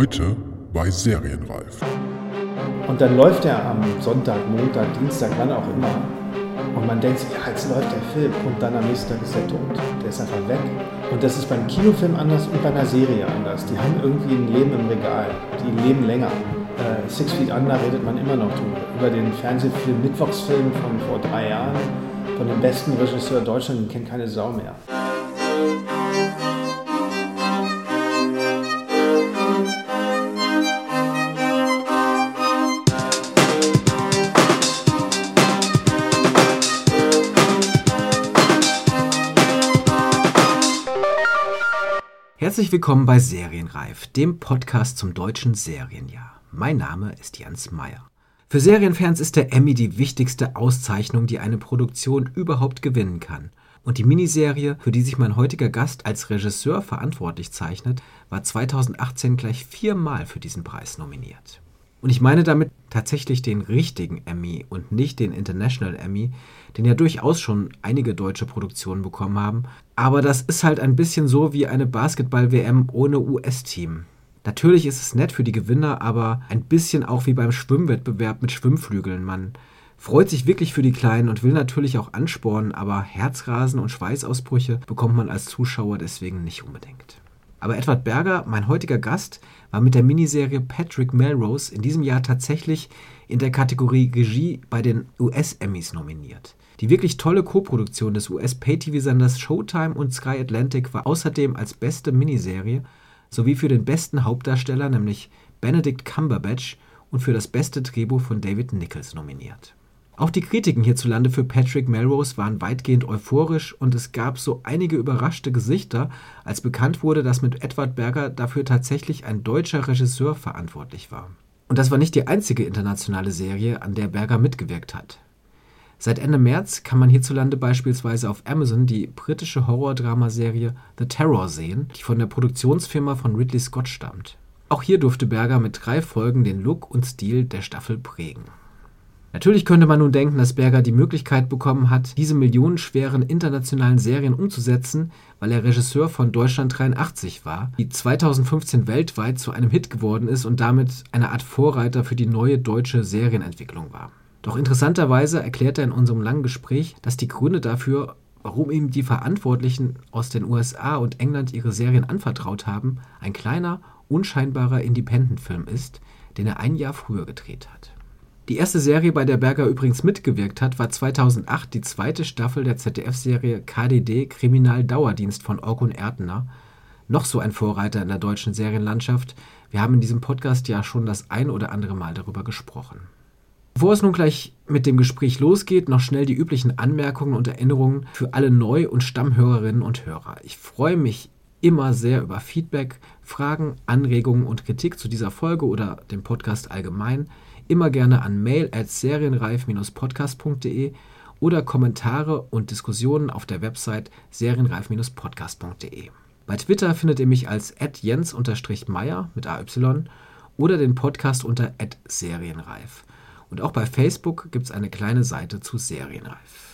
Heute bei Serienreif. Und dann läuft er am Sonntag, Montag, Dienstag, wann auch immer. Und man denkt sich, ja, jetzt läuft der Film. Und dann am nächsten Tag ist er tot. Der ist einfach weg. Und das ist beim Kinofilm anders und bei einer Serie anders. Die haben irgendwie ein Leben im Regal. Die leben länger. Äh, Six Feet Under redet man immer noch drüber. Über den Fernsehfilm, Mittwochsfilm von vor drei Jahren. Von dem besten Regisseur Deutschlands, den kennt keine Sau mehr. Herzlich willkommen bei Serienreif, dem Podcast zum deutschen Serienjahr. Mein Name ist Jens Meyer. Für Serienfans ist der Emmy die wichtigste Auszeichnung, die eine Produktion überhaupt gewinnen kann. Und die Miniserie, für die sich mein heutiger Gast als Regisseur verantwortlich zeichnet, war 2018 gleich viermal für diesen Preis nominiert. Und ich meine damit tatsächlich den richtigen Emmy und nicht den International Emmy, den ja durchaus schon einige deutsche Produktionen bekommen haben. Aber das ist halt ein bisschen so wie eine Basketball-WM ohne US-Team. Natürlich ist es nett für die Gewinner, aber ein bisschen auch wie beim Schwimmwettbewerb mit Schwimmflügeln. Man freut sich wirklich für die Kleinen und will natürlich auch anspornen, aber Herzrasen und Schweißausbrüche bekommt man als Zuschauer deswegen nicht unbedingt. Aber Edward Berger, mein heutiger Gast, war mit der Miniserie Patrick Melrose in diesem Jahr tatsächlich in der Kategorie Regie bei den US-Emmys nominiert. Die wirklich tolle Koproduktion des US-Pay-TV-Senders Showtime und Sky Atlantic war außerdem als beste Miniserie sowie für den besten Hauptdarsteller, nämlich Benedict Cumberbatch, und für das beste Drehbuch von David Nichols nominiert. Auch die Kritiken hierzulande für Patrick Melrose waren weitgehend euphorisch und es gab so einige überraschte Gesichter, als bekannt wurde, dass mit Edward Berger dafür tatsächlich ein deutscher Regisseur verantwortlich war. Und das war nicht die einzige internationale Serie, an der Berger mitgewirkt hat. Seit Ende März kann man hierzulande beispielsweise auf Amazon die britische Horror-Dramaserie The Terror sehen, die von der Produktionsfirma von Ridley Scott stammt. Auch hier durfte Berger mit drei Folgen den Look und Stil der Staffel prägen. Natürlich könnte man nun denken, dass Berger die Möglichkeit bekommen hat, diese millionenschweren internationalen Serien umzusetzen, weil er Regisseur von Deutschland 83 war, die 2015 weltweit zu einem Hit geworden ist und damit eine Art Vorreiter für die neue deutsche Serienentwicklung war. Doch interessanterweise erklärt er in unserem langen Gespräch, dass die Gründe dafür, warum ihm die Verantwortlichen aus den USA und England ihre Serien anvertraut haben, ein kleiner, unscheinbarer Independent-Film ist, den er ein Jahr früher gedreht hat. Die erste Serie, bei der Berger übrigens mitgewirkt hat, war 2008 die zweite Staffel der ZDF-Serie KDD Kriminaldauerdienst von Orkun Erdner. Noch so ein Vorreiter in der deutschen Serienlandschaft. Wir haben in diesem Podcast ja schon das ein oder andere Mal darüber gesprochen. Bevor es nun gleich mit dem Gespräch losgeht, noch schnell die üblichen Anmerkungen und Erinnerungen für alle Neu- und Stammhörerinnen und Hörer. Ich freue mich immer sehr über Feedback, Fragen, Anregungen und Kritik zu dieser Folge oder dem Podcast allgemein. Immer gerne an mail at serienreif-podcast.de oder Kommentare und Diskussionen auf der Website serienreif-podcast.de. Bei Twitter findet ihr mich als jens-meyer mit AY oder den Podcast unter serienreif. Und auch bei Facebook gibt es eine kleine Seite zu Serienreif.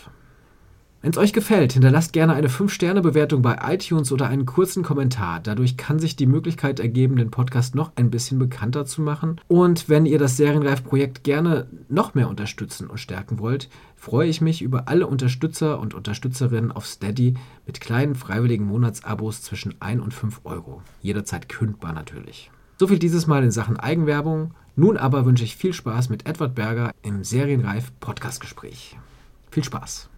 Wenn es euch gefällt, hinterlasst gerne eine 5-Sterne-Bewertung bei iTunes oder einen kurzen Kommentar. Dadurch kann sich die Möglichkeit ergeben, den Podcast noch ein bisschen bekannter zu machen. Und wenn ihr das Serienreif-Projekt gerne noch mehr unterstützen und stärken wollt, freue ich mich über alle Unterstützer und Unterstützerinnen auf Steady mit kleinen freiwilligen Monatsabos zwischen 1 und 5 Euro. Jederzeit kündbar natürlich. So viel dieses Mal in Sachen Eigenwerbung. Nun aber wünsche ich viel Spaß mit Edward Berger im Serienreif Podcastgespräch. Viel Spaß!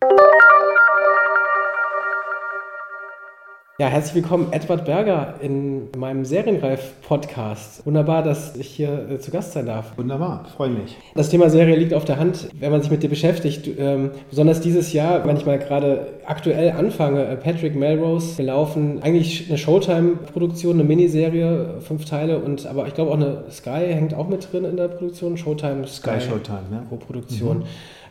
Ja, herzlich willkommen, Edward Berger, in meinem Serienreif-Podcast. Wunderbar, dass ich hier äh, zu Gast sein darf. Wunderbar, freue mich. Das Thema Serie liegt auf der Hand, wenn man sich mit dir beschäftigt. Ähm, besonders dieses Jahr, wenn ich mal gerade aktuell anfange, äh, Patrick Melrose gelaufen, eigentlich eine Showtime-Produktion, eine Miniserie, fünf Teile und aber ich glaube auch eine Sky hängt auch mit drin in der Produktion. Showtime, Sky, Sky Showtime, ja. Pro-Produktion. Mhm.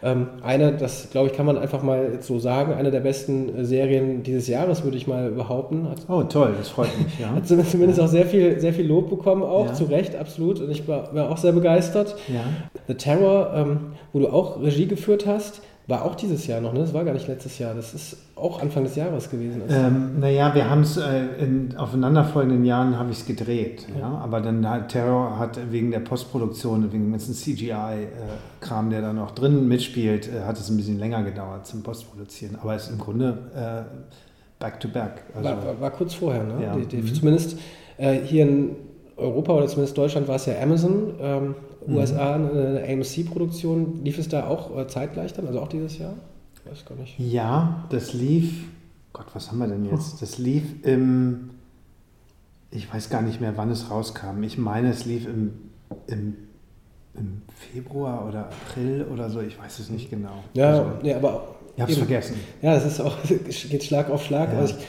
Ähm, eine, das glaube ich, kann man einfach mal so sagen, eine der besten äh, Serien dieses Jahres, würde ich mal behaupten. Hat, oh, toll, das freut mich. Ja. Hat zumindest auch sehr viel, sehr viel Lob bekommen, auch ja. zu Recht, absolut. Und ich war, war auch sehr begeistert. Ja. The Terror, ähm, wo du auch Regie geführt hast, War auch dieses Jahr noch, ne? Das war gar nicht letztes Jahr. Das ist auch Anfang des Jahres gewesen. Ähm, naja, wir haben es äh, in aufeinanderfolgenden Jahren habe ich es gedreht. Ja. ja. Aber dann hat Terror hat wegen der Postproduktion, wegen dem ganzen CGI-Kram, äh, der da noch drin mitspielt, äh, hat es ein bisschen länger gedauert zum Postproduzieren. Aber es ist im Grunde äh, back to back. Also, war, war, war, kurz vorher, ne? Ja. Die, die, mhm. Zumindest äh, hier in Europa oder zumindest Deutschland war es ja Amazon. Ähm, USA eine AMC-Produktion. Lief es da auch äh, zeitgleich dann, also auch dieses Jahr? Ich weiß gar nicht. Ja, das lief, Gott, was haben wir denn jetzt? Das lief im, ich weiß gar nicht mehr, wann es rauskam. Ich meine, es lief im, im, im Februar oder April oder so, ich weiß es nicht genau. Ja, also, nee, aber. Ich habe es vergessen. Ja, das ist auch, geht Schlag auf Schlag. Ja. Also ich,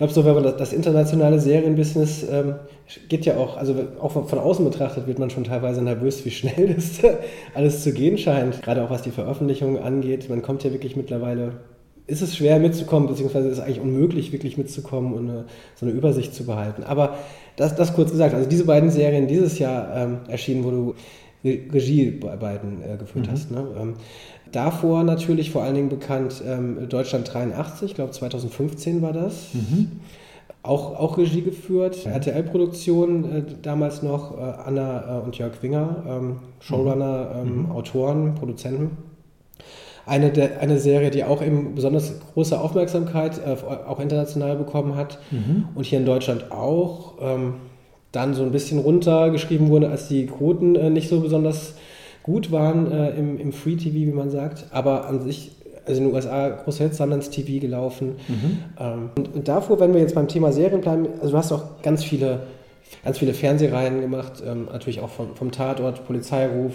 glaube, so wenn man das, internationale Serienbusiness ähm, geht ja auch, also auch von, von, außen betrachtet wird man schon teilweise nervös, wie schnell das alles zu gehen scheint. Gerade auch was die Veröffentlichung angeht. Man kommt ja wirklich mittlerweile, ist es schwer mitzukommen, beziehungsweise ist es eigentlich unmöglich, wirklich mitzukommen und eine, so eine Übersicht zu behalten. Aber das, das kurz gesagt, also diese beiden Serien dieses Jahr ähm, erschienen, wo du Regie bei beiden äh, geführt mhm. hast. Ne? Ähm, Davor natürlich vor allen Dingen bekannt ähm, Deutschland 83, ich glaube 2015 war das. Mhm. Auch, auch Regie geführt, RTL-Produktion äh, damals noch, äh, Anna äh, und Jörg Winger, ähm, Showrunner, mhm. ähm, mhm. Autoren, Produzenten. Eine, der, eine Serie, die auch eben besonders große Aufmerksamkeit äh, auch international bekommen hat mhm. und hier in Deutschland auch. Ähm, dann so ein bisschen runtergeschrieben wurde, als die Quoten äh, nicht so besonders gut waren äh, im, im Free TV, wie man sagt, aber an sich, also in den USA große Hits ins TV gelaufen. Mhm. Ähm, und, und, davor, wenn wir jetzt beim Thema Serien bleiben, also du hast auch ganz viele, ganz viele Fernsehreihen gemacht, ähm, natürlich auch vom, vom Tatort, Polizeiruf,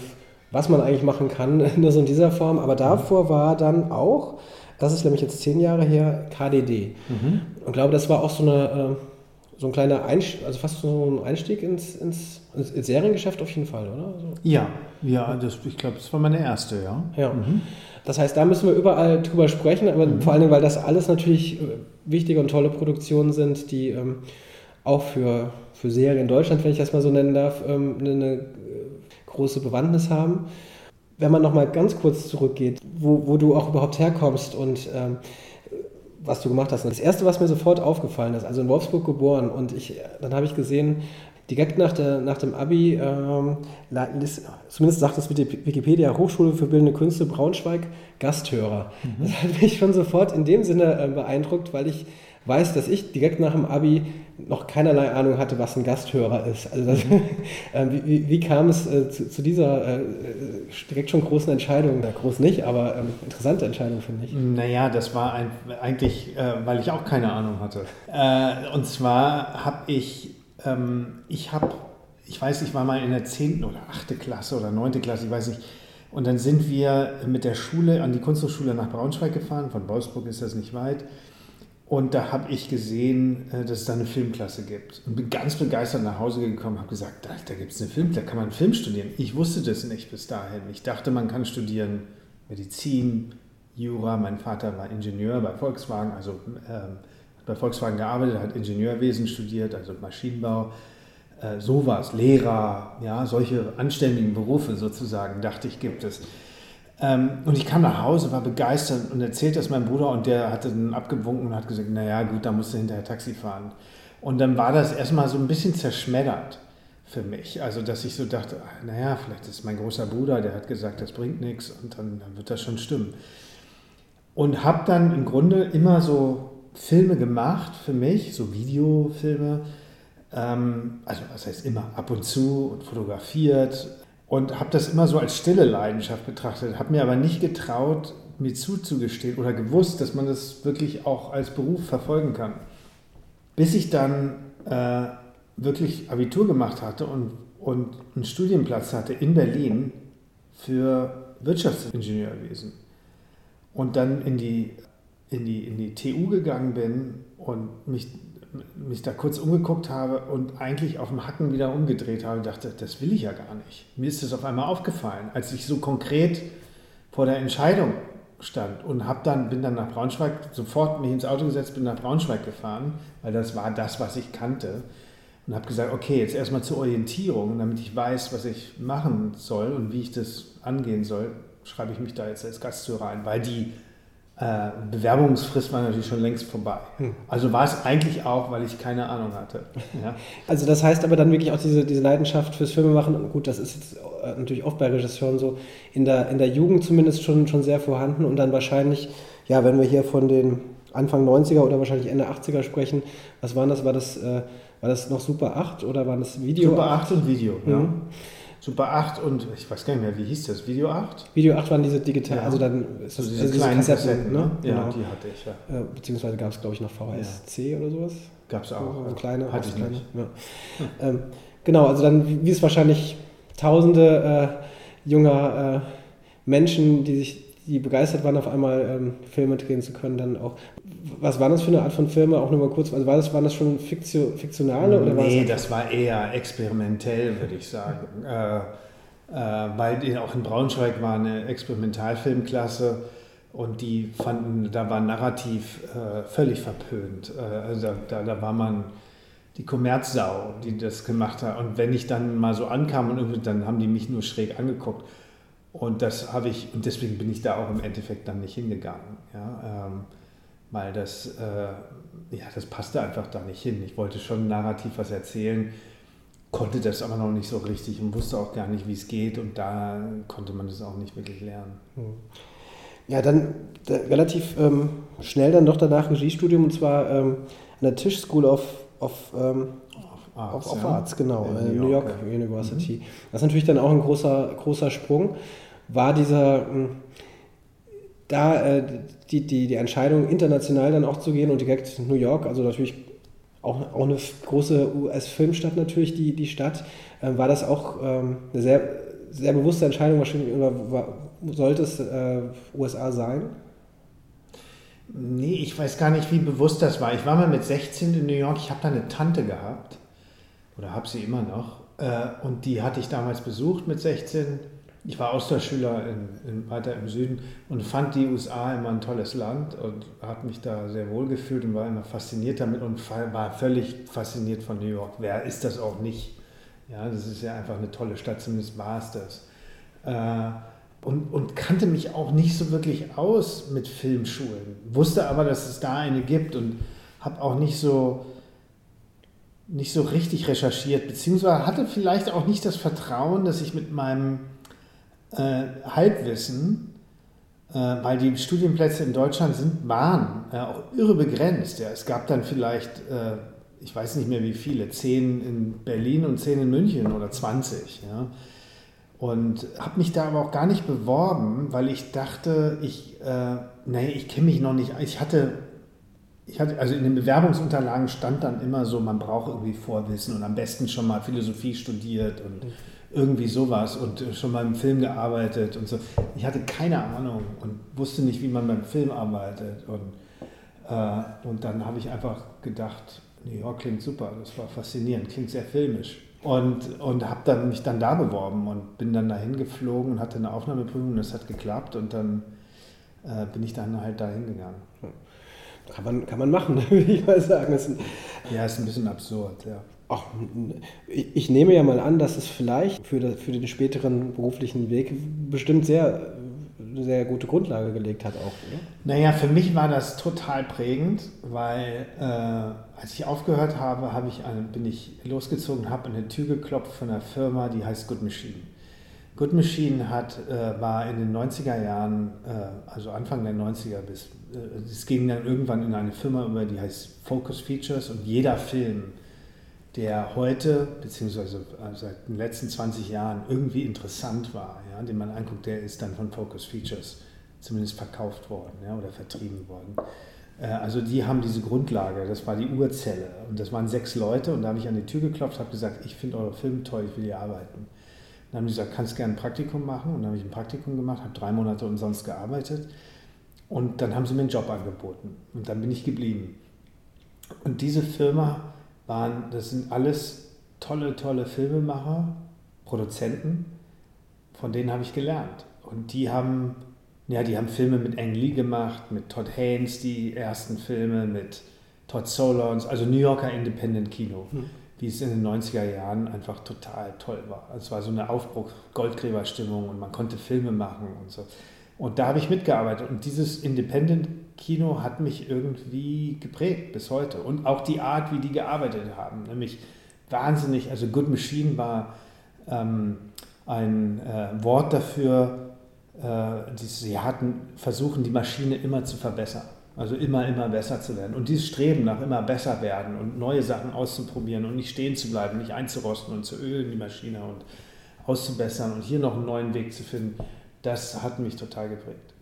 was man eigentlich machen kann, nur so in dieser Form, aber davor war dann auch, das ist nämlich jetzt zehn Jahre her, KDD. Mhm. Und glaube, das war auch so eine... Äh, so ein kleiner Einstieg, also fast so ein Einstieg ins, ins, ins Seriengeschäft auf jeden Fall, oder? Also, ja, ja, das, ich glaube, das war meine erste, ja. Ja. Mhm. Das heißt, da müssen wir überall drüber sprechen, aber mhm. vor allen Dingen, weil das alles natürlich äh, wichtige und tolle Produktionen sind, die ähm, auch für, für Serien in Deutschland, wenn ich das mal so nennen darf, ähm, eine, eine, große Bewandtnis haben. Wenn man nochmal ganz kurz zurückgeht, wo, wo du auch überhaupt herkommst und ähm, was du gemacht hast. Das erste, was mir sofort aufgefallen ist, also in Wolfsburg geboren und ich, dann habe ich gesehen, direkt nach, der, nach dem Abi, ähm, zumindest sagt das Wikipedia, Hochschule für Bildende Künste Braunschweig, Gasthörer. Mhm. Das hat mich schon sofort in dem Sinne äh, beeindruckt, weil ich weiß, dass ich direkt nach dem Abi noch keinerlei Ahnung hatte, was ein Gasthörer ist. Also das, äh, wie, wie, kam es äh, zu, zu, dieser äh, direkt schon großen Entscheidung? Ja, groß nicht, aber ähm, interessante Entscheidung, finde ich. Naja, das war ein, eigentlich, äh, weil ich auch keine Ahnung hatte. Äh, und zwar habe ich, ähm, ich habe, ich weiß, ich war mal in der 10. oder 8. Klasse oder 9. Klasse, ich weiß nicht, und dann sind wir mit der Schule an die Kunsthochschule nach Braunschweig gefahren, von Wolfsburg ist das nicht weit. Und da habe ich gesehen, äh, dass es da eine Filmklasse gibt. Und bin ganz begeistert nach Hause gekommen, habe gesagt, da, da gibt es eine Filmklasse, da kann man Film studieren. Ich wusste das nicht bis dahin. Ich dachte, man kann studieren Medizin, Jura. Mein Vater war Ingenieur bei Volkswagen, also ähm, bei Volkswagen gearbeitet, hat Ingenieurwesen studiert, also Maschinenbau. Äh, sowas, Lehrer, ja, solche anständigen Berufe sozusagen, dachte ich, gibt es. Ähm, und ich kam nach Hause, war begeistert und erzählte das meinem Bruder und der hatte dann abgewunken und hat gesagt, naja gut, da musst du hinterher Taxi fahren. Und dann war das erstmal so ein bisschen zerschmettert für mich. Also dass ich so dachte, naja, vielleicht ist mein großer Bruder, der hat gesagt, das bringt nichts und dann, dann wird das schon stimmen. Und habe dann im Grunde immer so Filme gemacht für mich, so Videofilme. Ähm, also was heißt immer, ab und zu und fotografiert, und habe das immer so als stille Leidenschaft betrachtet, habe mir aber nicht getraut, mir zuzugestehen oder gewusst, dass man das wirklich auch als Beruf verfolgen kann. Bis ich dann äh, wirklich Abitur gemacht hatte und, und einen Studienplatz hatte in Berlin für Wirtschaftsingenieurwesen und dann in die, in die, in die TU gegangen bin und mich mich da kurz umgeguckt habe und eigentlich auf dem Hacken wieder umgedreht habe und dachte, das will ich ja gar nicht. Mir ist das auf einmal aufgefallen, als ich so konkret vor der Entscheidung stand und hab dann, bin dann nach Braunschweig, sofort mich ins Auto gesetzt, bin nach Braunschweig gefahren, weil das war das, was ich kannte und habe gesagt, okay, jetzt erstmal zur Orientierung, damit ich weiß, was ich machen soll und wie ich das angehen soll, schreibe ich mich da jetzt als Gasthörer ein, weil die äh, Bewerbungsfrist war natürlich schon längst vorbei. Hm. Also war es eigentlich auch, weil ich keine Ahnung hatte. Ja. Also das heißt aber dann wirklich auch diese, diese Leidenschaft fürs Filmemachen, gut, das ist jetzt äh, natürlich oft bei Regisseuren so, in der, in der Jugend zumindest schon, schon sehr vorhanden und dann wahrscheinlich, ja, wenn wir hier von den Anfang 90er oder wahrscheinlich Ende 80er sprechen, was waren das? War das, äh, war das noch Super 8 oder war das Video? Super 8 und Video, mhm. ja. Super 8 und ich weiß gar nicht mehr, wie hieß das? Video 8? Video 8 waren diese digital, ja. also dann ist das, diese, also diese kleinen Kassetten, Kassetten, ne? Ja, genau. die hatte ich, ja. Äh, beziehungsweise gab es, glaube ich, noch VSC ja. oder sowas. Gab es auch. So, kleine, hatte ich kleine. Nicht. Ja. Hm. Ähm, genau, also dann, wie es wahrscheinlich tausende äh, junger äh, Menschen, die sich die begeistert waren, auf einmal ähm, Filme drehen zu können, dann auch. Was war das für eine Art von Filme? Auch nur mal kurz, also war das, waren das schon Fiktio, fiktionale? Oder nee, das, das war eher experimentell, würde ich sagen. äh, äh, weil auch in Braunschweig war eine Experimentalfilmklasse und die fanden, da war Narrativ äh, völlig verpönt. Äh, also da, da war man die Kommerzsau, die das gemacht hat. Und wenn ich dann mal so ankam und irgendwie, dann haben die mich nur schräg angeguckt. Und das habe ich, und deswegen bin ich da auch im Endeffekt dann nicht hingegangen. Ja, ähm, weil das, äh, ja, das passte einfach da nicht hin. Ich wollte schon narrativ was erzählen, konnte das aber noch nicht so richtig und wusste auch gar nicht, wie es geht. Und da konnte man das auch nicht wirklich lernen. Hm. Ja, dann relativ ähm, schnell dann doch danach Regiestudium und zwar ähm, an der Tisch School of, of ähm, Arts, auf, auf ja. Arts, genau, in New York, York University. Mhm. Das ist natürlich dann auch ein großer, großer Sprung war dieser, hm, da äh, die, die, die Entscheidung, international dann auch zu gehen und direkt New York, also natürlich auch, auch eine große US-Filmstadt natürlich, die, die Stadt, äh, war das auch ähm, eine sehr, sehr bewusste Entscheidung wahrscheinlich, oder war, sollte es äh, USA sein? Nee, ich weiß gar nicht, wie bewusst das war. Ich war mal mit 16 in New York, ich habe da eine Tante gehabt, oder habe sie immer noch, äh, und die hatte ich damals besucht mit 16 ich war Austauschschüler in, in, weiter im Süden und fand die USA immer ein tolles Land und habe mich da sehr wohl gefühlt und war immer fasziniert damit und war völlig fasziniert von New York. Wer ist das auch nicht? Ja, das ist ja einfach eine tolle Stadt, zumindest war es das. Äh, und, und kannte mich auch nicht so wirklich aus mit Filmschulen, wusste aber, dass es da eine gibt und habe auch nicht so nicht so richtig recherchiert, beziehungsweise hatte vielleicht auch nicht das Vertrauen, dass ich mit meinem äh, Halbwissen, äh, weil die Studienplätze in Deutschland sind, waren äh, auch irre begrenzt. Ja. Es gab dann vielleicht, äh, ich weiß nicht mehr wie viele, zehn in Berlin und zehn in München oder 20. Ja. Und habe mich da aber auch gar nicht beworben, weil ich dachte, ich, äh, nee, ich kenne mich noch nicht. Ich hatte, ich hatte, also in den Bewerbungsunterlagen stand dann immer so, man braucht irgendwie Vorwissen und am besten schon mal Philosophie studiert und irgendwie sowas und schon mal im Film gearbeitet und so. Ich hatte keine Ahnung und wusste nicht, wie man beim Film arbeitet. Und, äh, und dann habe ich einfach gedacht, New York klingt super, das war faszinierend, klingt sehr filmisch. Und, und habe dann mich dann da beworben und bin dann dahin geflogen und hatte eine Aufnahmeprüfung und das hat geklappt und dann äh, bin ich dann halt dahin gegangen. Kann man, kann man machen, würde ich mal sagen. Ist ja, ist ein bisschen absurd, ja. Ach, ich nehme ja mal an, dass es vielleicht für, das, für den späteren beruflichen Weg bestimmt sehr, sehr gute Grundlage gelegt hat auch, oder? Naja, für mich war das total prägend, weil äh, als ich aufgehört habe, habe ich eine, bin ich losgezogen, habe an eine Tür geklopft von einer Firma, die heißt Good Machine. Good Machine hat, äh, war in den 90er Jahren, äh, also Anfang der 90er bis, äh, es ging dann irgendwann in eine Firma über, die heißt Focus Features und jeder Film, der heute, beziehungsweise äh, seit den letzten 20 Jahren irgendwie interessant war, ja, den man anguckt, der ist dann von Focus Features zumindest verkauft worden ja, oder vertrieben worden. Äh, also die haben diese Grundlage, das war die Urzelle und das waren sechs Leute und da habe ich an die Tür geklopft, habe gesagt, ich finde eure Filme toll, ich will hier arbeiten. Dann haben die gesagt, kannst gerne ein Praktikum machen und dann habe ich ein Praktikum gemacht, habe drei Monate umsonst gearbeitet und dann haben sie mir einen Job angeboten und dann bin ich geblieben. Und diese Firma waren, das sind alles tolle, tolle Filmemacher, Produzenten, von denen habe ich gelernt. Und die haben, ja, die haben Filme mit Ang Lee gemacht, mit Todd Haynes, die ersten Filme, mit Todd Solondz, also New Yorker Independent Kino. Hm. wie es in den 90er Jahren einfach total toll war. Es war so eine Aufbruch, Goldgräberstimmung und man konnte Filme machen und so. Und da habe ich mitgearbeitet und dieses Independent-Kino hat mich irgendwie geprägt bis heute. Und auch die Art, wie die gearbeitet haben, nämlich wahnsinnig, also Good Machine war ähm, ein äh, Wort dafür, äh, die, sie hatten versuchen, die Maschine immer zu verbessern. Also immer, immer besser zu werden. Und dieses Streben nach immer besser werden und neue Sachen auszuprobieren und nicht stehen zu bleiben, nicht einzurosten und zu ölen die Maschine und auszubessern und hier noch einen neuen Weg zu finden, das hat mich total geprägt.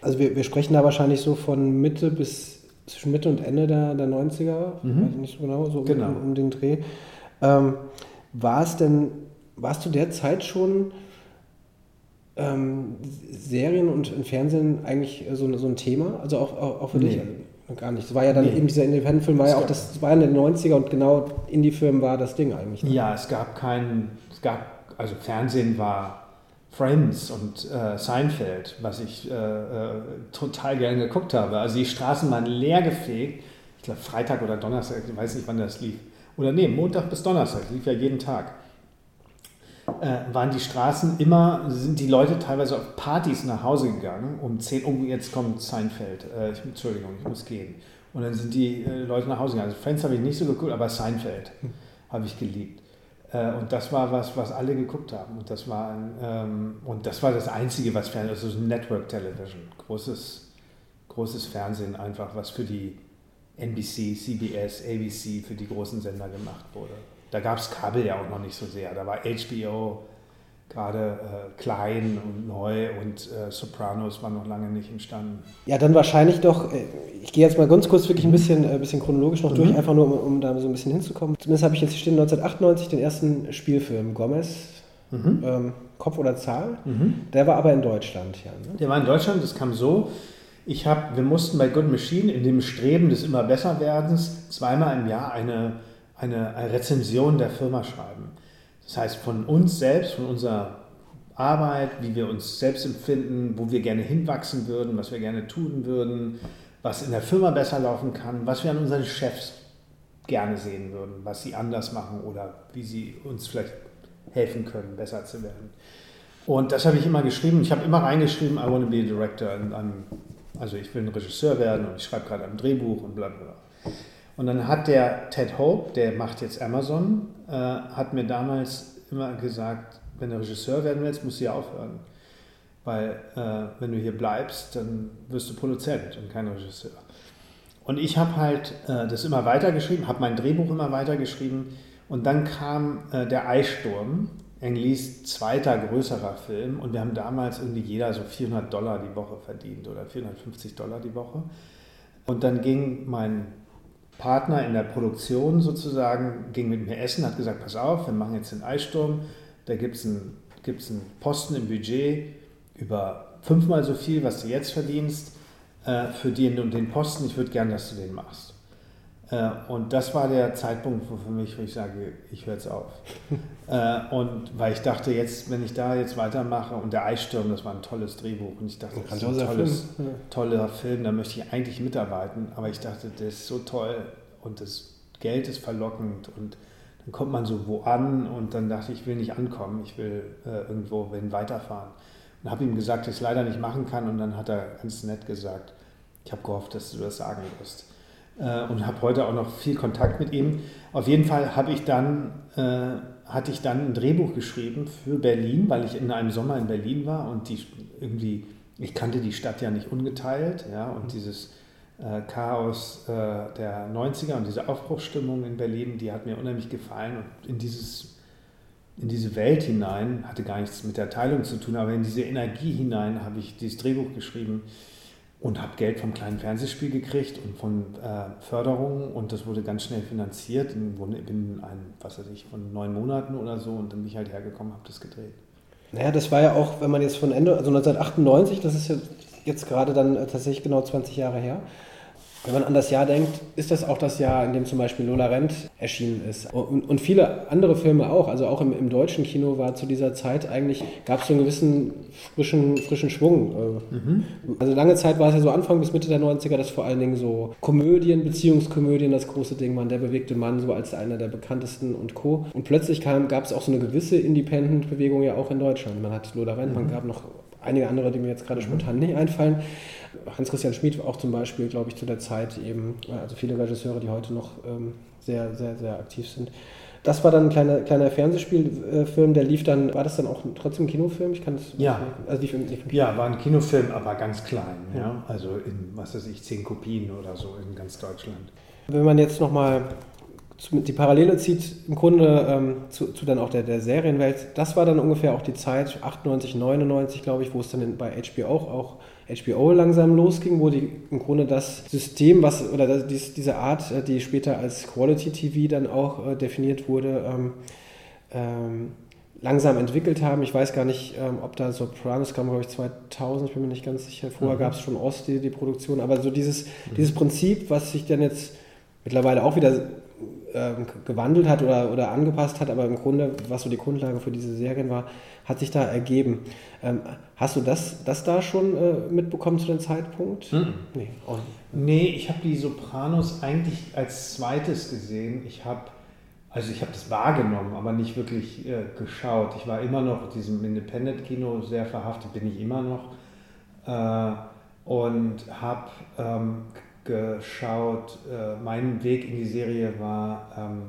Also wir, wir sprechen da wahrscheinlich so von Mitte bis zwischen Mitte und Ende der, der 90er, mhm. weiß ich nicht so genau, so genau. Um, um, den Dreh. Ähm, war es denn, warst du derzeit schon ähm, Serien und Fernsehen eigentlich so, so ein Thema? Also auch, auch, auch für nee. dich? Also gar nicht. Es war ja dann nee. eben dieser Independent-Film, war ja auch das, das war in den 90er und genau Indie-Film war das Ding eigentlich. Ne? Ja, es gab keinen, es gab, also Fernsehen war Friends und äh, Seinfeld, was ich äh, äh, total gerne geguckt habe. Also die Straßen waren leer gefegt. Ich glaube Freitag oder Donnerstag, ich weiß nicht, wann das lief. Oder nee, Montag bis Donnerstag, lief ja jeden Tag. Äh, waren die Straßen immer, sind die Leute teilweise auf Partys nach Hause gegangen, um 10 Uhr, oh, jetzt kommt Seinfeld, äh, ich, Entschuldigung, ich muss gehen. Und dann sind die äh, Leute nach Hause gegangen. Also Friends habe ich nicht so geguckt, aber Seinfeld hm. habe ich geliebt. Äh, und das war was, was alle geguckt haben. Und das war, ähm, und das, war das Einzige, was Fernsehen, also Network Television, großes, großes Fernsehen einfach, was für die NBC, CBS, ABC, für die großen Sender gemacht wurde. Da gab es Kabel ja auch noch nicht so sehr. Da war HBO gerade äh, klein und neu und äh, Sopranos war noch lange nicht entstanden. Ja, dann wahrscheinlich doch, äh, ich gehe jetzt mal ganz kurz wirklich ein bisschen, äh, bisschen chronologisch noch mhm. durch, einfach nur um, um, da so ein bisschen hinzukommen. Zumindest habe ich jetzt hier stehen 1998 den ersten Spielfilm, Gomez, mhm. ähm, Kopf oder Zahl. Mhm. Der war aber in Deutschland, ja. Ne? Der war in Deutschland, das kam so. Ich habe, wir mussten bei Good Machine in dem Streben des immer besser werdens zweimal im Jahr eine, eine Rezension der Firma schreiben. Das heißt, von uns selbst, von unserer Arbeit, wie wir uns selbst empfinden, wo wir gerne hinwachsen würden, was wir gerne tun würden, was in der Firma besser laufen kann, was wir an unseren Chefs gerne sehen würden, was sie anders machen oder wie sie uns vielleicht helfen können, besser zu werden. Und das habe ich immer geschrieben. Ich habe immer reingeschrieben, I want to be a director. also ich will ein Regisseur werden und ich schreibe gerade ein Drehbuch und bla bla. Und dann hat der Ted Hope, der macht jetzt Amazon, äh, hat mir damals immer gesagt, wenn du Regisseur werden willst, musst du hier aufhören. Weil äh, wenn du hier bleibst, dann wirst du Produzent und kein Regisseur. Und ich habe halt äh, das immer weitergeschrieben, habe mein Drehbuch immer weitergeschrieben. Und dann kam äh, der Eissturm, Englis zweiter größerer Film. Und wir haben damals irgendwie jeder so 400 Dollar die Woche verdient oder 450 Dollar die Woche. Und dann ging mein Partner in der Produktion sozusagen, ging mit mir essen, hat gesagt, pass auf, wir machen jetzt den Eissturm, da gibt es einen, gibt's einen Posten im Budget über fünfmal so viel, was du jetzt verdienst, äh, für den und den Posten, ich würde gerne, dass du den machst. Äh, und das war der Zeitpunkt wo für mich, wo ich sage, ich höre jetzt auf. äh, und weil ich dachte, jetzt, wenn ich da jetzt weitermache und der Eissturm, das war ein tolles Drehbuch und ich dachte, das ist ein tolles, Film. toller Film, da möchte ich eigentlich mitarbeiten, aber ich dachte, das ist so toll und das Geld ist verlockend und dann kommt man so wo an und dann dachte ich, ich will nicht ankommen, ich will äh, irgendwo will weiterfahren. Und habe ihm gesagt, dass ich es leider nicht machen kann und dann hat er ganz nett gesagt, ich habe gehofft, dass du das sagen wirst und habe heute auch noch viel Kontakt mit ihm. Auf jeden Fall habe ich dann, äh, hatte ich dann ein Drehbuch geschrieben für Berlin, weil ich in einem Sommer in Berlin war und die irgendwie, ich kannte die Stadt ja nicht ungeteilt, ja, und dieses äh, Chaos äh, der 90er und diese Aufbruchsstimmung in Berlin, die hat mir unheimlich gefallen und in dieses in diese Welt hinein, hatte gar nichts mit der Teilung zu tun, aber in diese Energie hinein habe ich dieses Drehbuch geschrieben und habe Geld vom kleinen Fernsehspiel gekriegt und von äh, Förderungen und das wurde ganz schnell finanziert in, in ein, was weiß ich, von neun Monaten oder so und dann bin ich halt hergekommen, habe das gedreht. Naja, das war ja auch, wenn man jetzt von Ende, also 1998, das ist ja jetzt gerade dann äh, tatsächlich genau 20 Jahre her, Wenn man an das Jahr denkt, ist das auch das Jahr, in dem zum Beispiel Lola Rent erschienen ist. Und, und viele andere Filme auch. Also auch im, im, deutschen Kino war zu dieser Zeit eigentlich, gab es so einen gewissen frischen, frischen Schwung. Mhm. Also lange Zeit war es ja so Anfang bis Mitte der 90er, dass vor allen Dingen so Komödien, Beziehungskomödien das große Ding waren. Der bewegte Mann so als einer der bekanntesten und Co. Und plötzlich gab es auch so eine gewisse Independent-Bewegung ja auch in Deutschland. Man hat Lola Rent, mhm. man gab noch einige andere, die mir jetzt gerade spontan nicht einfallen. Hans-Christian Schmid war auch zum Beispiel, glaube ich, zu der Zeit eben, also viele Regisseure, die heute noch ähm, sehr, sehr, sehr aktiv sind. Das war dann ein kleiner, kleiner Fernsehspielfilm, der lief dann, war das dann auch trotzdem ein Kinofilm? Ich kann das ja. Also lief, lief ja, war ein Kinofilm, aber ganz klein. Ja. ja. Also in, was weiß ich, zehn Kopien oder so in ganz Deutschland. Wenn man jetzt nochmal die Parallele zieht, im Grunde ähm, zu, zu, dann auch der, der Serienwelt, das war dann ungefähr auch die Zeit, 98, 99, glaube ich, wo es dann in, bei HBO auch, auch HBO langsam losging, wo die im Grunde das System, was oder das, diese Art, äh, die später als Quality TV dann auch äh, definiert wurde, ähm, ähm, langsam entwickelt haben. Ich weiß gar nicht, ähm, ob da Sopranos kam, glaube ich, 2000, ich bin mir nicht ganz sicher. Vorher mhm. gab es schon Ost die, die Produktion, aber so dieses, mhm. dieses Prinzip, was sich dann jetzt mittlerweile auch wieder ähm, gewandelt hat oder, oder angepasst hat, aber im Grunde, was so die Grundlage für diese Serien war, hat sich da ergeben. Ähm, hast du das, das da schon äh, mitbekommen zu dem Zeitpunkt? Mhm. Nee, nee, ich habe die Sopranos eigentlich als zweites gesehen. Ich habe also ich habe das wahrgenommen, aber nicht wirklich äh, geschaut. Ich war immer noch diesem Independent-Kino sehr verhaftet, bin ich immer noch. Äh, und habe ähm, geschaut, äh, mein Weg in die Serie war ähm,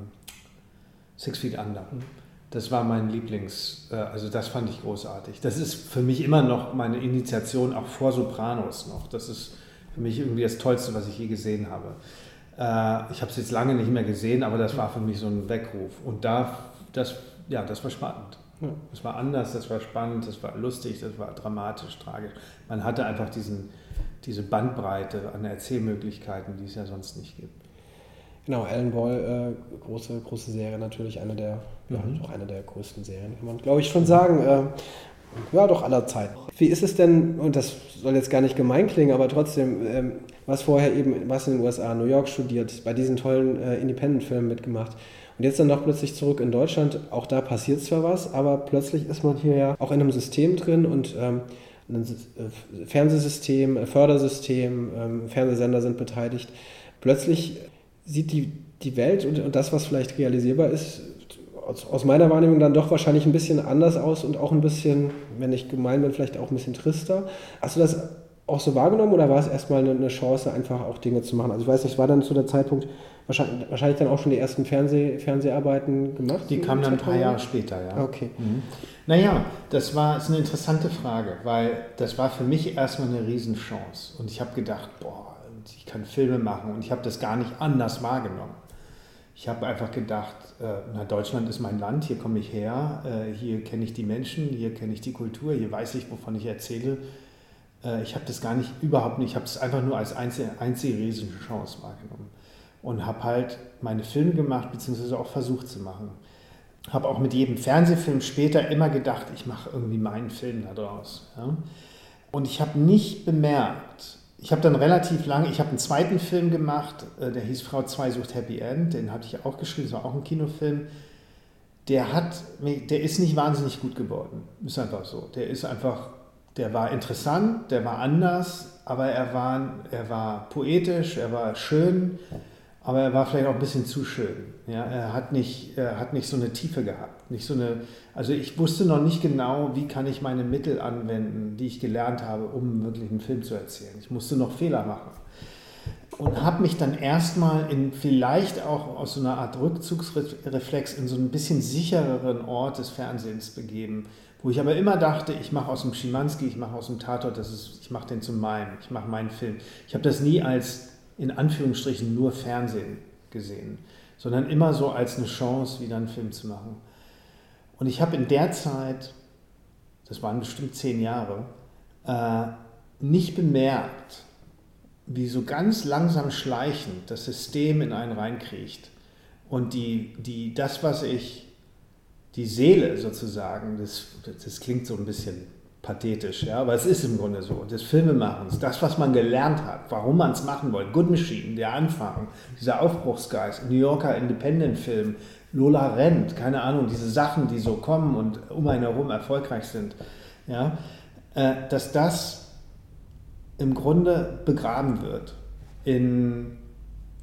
Six Feet Under. Mhm. Das war mein Lieblings, äh, also das fand ich großartig. Das ist für mich immer noch meine Initiation, auch vor Sopranos noch. Das ist für mich irgendwie das Tollste, was ich je gesehen habe. Äh, ich habe es jetzt lange nicht mehr gesehen, aber das war für mich so ein Weckruf. Und da, das, ja, das war spannend. Das war anders, das war spannend, das war lustig, das war dramatisch, tragisch. Man hatte einfach diesen, diese Bandbreite an Erzählmöglichkeiten, die es ja sonst nicht gibt. Genau, Alan Ball, äh, große, große Serie natürlich, eine der, mhm. ja, auch eine der größten Serien, kann man glaube ich schon sagen. Äh, ja, doch aller Zeiten. Wie ist es denn, und das soll jetzt gar nicht gemein klingen, aber trotzdem, ähm, was vorher eben, was in den USA, New York studiert, bei diesen tollen äh, Independent-Filmen mitgemacht und jetzt dann doch plötzlich zurück in Deutschland, auch da passiert zwar was, aber plötzlich ist man hier ja auch in einem System drin und ähm, ein äh, Fernsehsystem, ein Fördersystem, ähm, Fernsehsender sind beteiligt. Plötzlich sieht die, die Welt und, und das, was vielleicht realisierbar ist, aus, aus, meiner Wahrnehmung dann doch wahrscheinlich ein bisschen anders aus und auch ein bisschen, wenn ich gemein bin, vielleicht auch ein bisschen trister. Hast du das auch so wahrgenommen oder war es erstmal eine, eine Chance, einfach auch Dinge zu machen? Also ich weiß nicht, war dann zu der Zeitpunkt wahrscheinlich, wahrscheinlich dann auch schon die ersten Fernseh, Fernseharbeiten gemacht? Die kamen dann ein paar Jahre später, ja. Okay. Mhm. Naja, das war ist eine interessante Frage, weil das war für mich erstmal eine Riesenchance. Und ich habe gedacht, boah, ich kann Filme machen und ich habe das gar nicht anders wahrgenommen. Ich habe einfach gedacht, äh, na, Deutschland ist mein Land, hier komme ich her, äh, hier kenne ich die Menschen, hier kenne ich die Kultur, hier weiß ich, wovon ich erzähle. Äh, ich habe das gar nicht, überhaupt nicht, ich habe es einfach nur als einzige, einzige riesige Chance wahrgenommen. Und habe halt meine Filme gemacht, beziehungsweise auch versucht zu machen. Habe auch mit jedem Fernsehfilm später immer gedacht, ich mache irgendwie meinen Film daraus. Ja? Und ich habe nicht bemerkt, ich habe dann relativ lange, ich habe einen zweiten Film gemacht, äh, der hieß Frau 2 sucht Happy End, den hatte ich auch geschrieben, das war auch ein Kinofilm. Der hat, der ist nicht wahnsinnig gut geworden, ist einfach so. Der ist einfach, der war interessant, der war anders, aber er war, er war poetisch, er war schön, aber er war vielleicht auch ein bisschen zu schön. Ja, er hat nicht, er hat nicht so eine Tiefe gehabt, nicht so eine. Also ich wusste noch nicht genau, wie kann ich meine Mittel anwenden, die ich gelernt habe, um wirklich einen Film zu erzählen. Ich musste noch Fehler machen und habe mich dann erstmal in vielleicht auch aus so einer Art Rückzugsreflex in so ein bisschen sichereren Ort des Fernsehens begeben, wo ich aber immer dachte, ich mache aus dem Schimanski, ich mache aus dem Tatort, das ist, ich mache den zu meinem, ich mache meinen Film. Ich habe das nie als in Anführungsstrichen nur Fernsehen gesehen, sondern immer so als eine Chance, wieder einen Film zu machen. Und ich habe in der Zeit, das waren bestimmt zehn Jahre, äh, nicht bemerkt, wie so ganz langsam schleichend das System in einen reinkriegt und die, die, das, was ich, die Seele sozusagen, das, das klingt so ein bisschen pathetisch, ja, aber es ist im Grunde so. Des Filmemachens, das, was man gelernt hat, warum man es machen wollte. Good Machine, der Anfang, dieser Aufbruchsgeist, New Yorker Independent-Film, Lola Rent, keine Ahnung, diese Sachen, die so kommen und um einen herum erfolgreich sind, ja, äh, dass das im Grunde begraben wird in,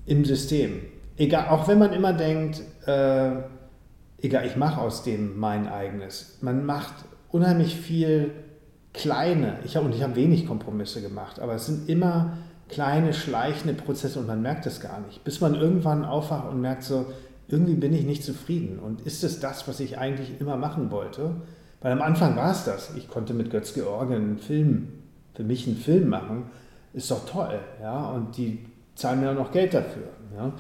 im System. Egal, auch wenn man immer denkt, äh, egal, ich mache aus dem mein eigenes. Man macht unheimlich viel kleine, ich hab, und ich habe wenig Kompromisse gemacht, aber es sind immer kleine, schleichende Prozesse und man merkt es gar nicht, bis man irgendwann aufwacht und merkt so, irgendwie bin ich nicht zufrieden. Und ist es das, was ich eigentlich immer machen wollte? Weil am Anfang war es das. Ich konnte mit Götz George einen Film, für mich einen Film machen, ist doch toll. Ja? Und die zahlen mir auch noch Geld dafür. Ja?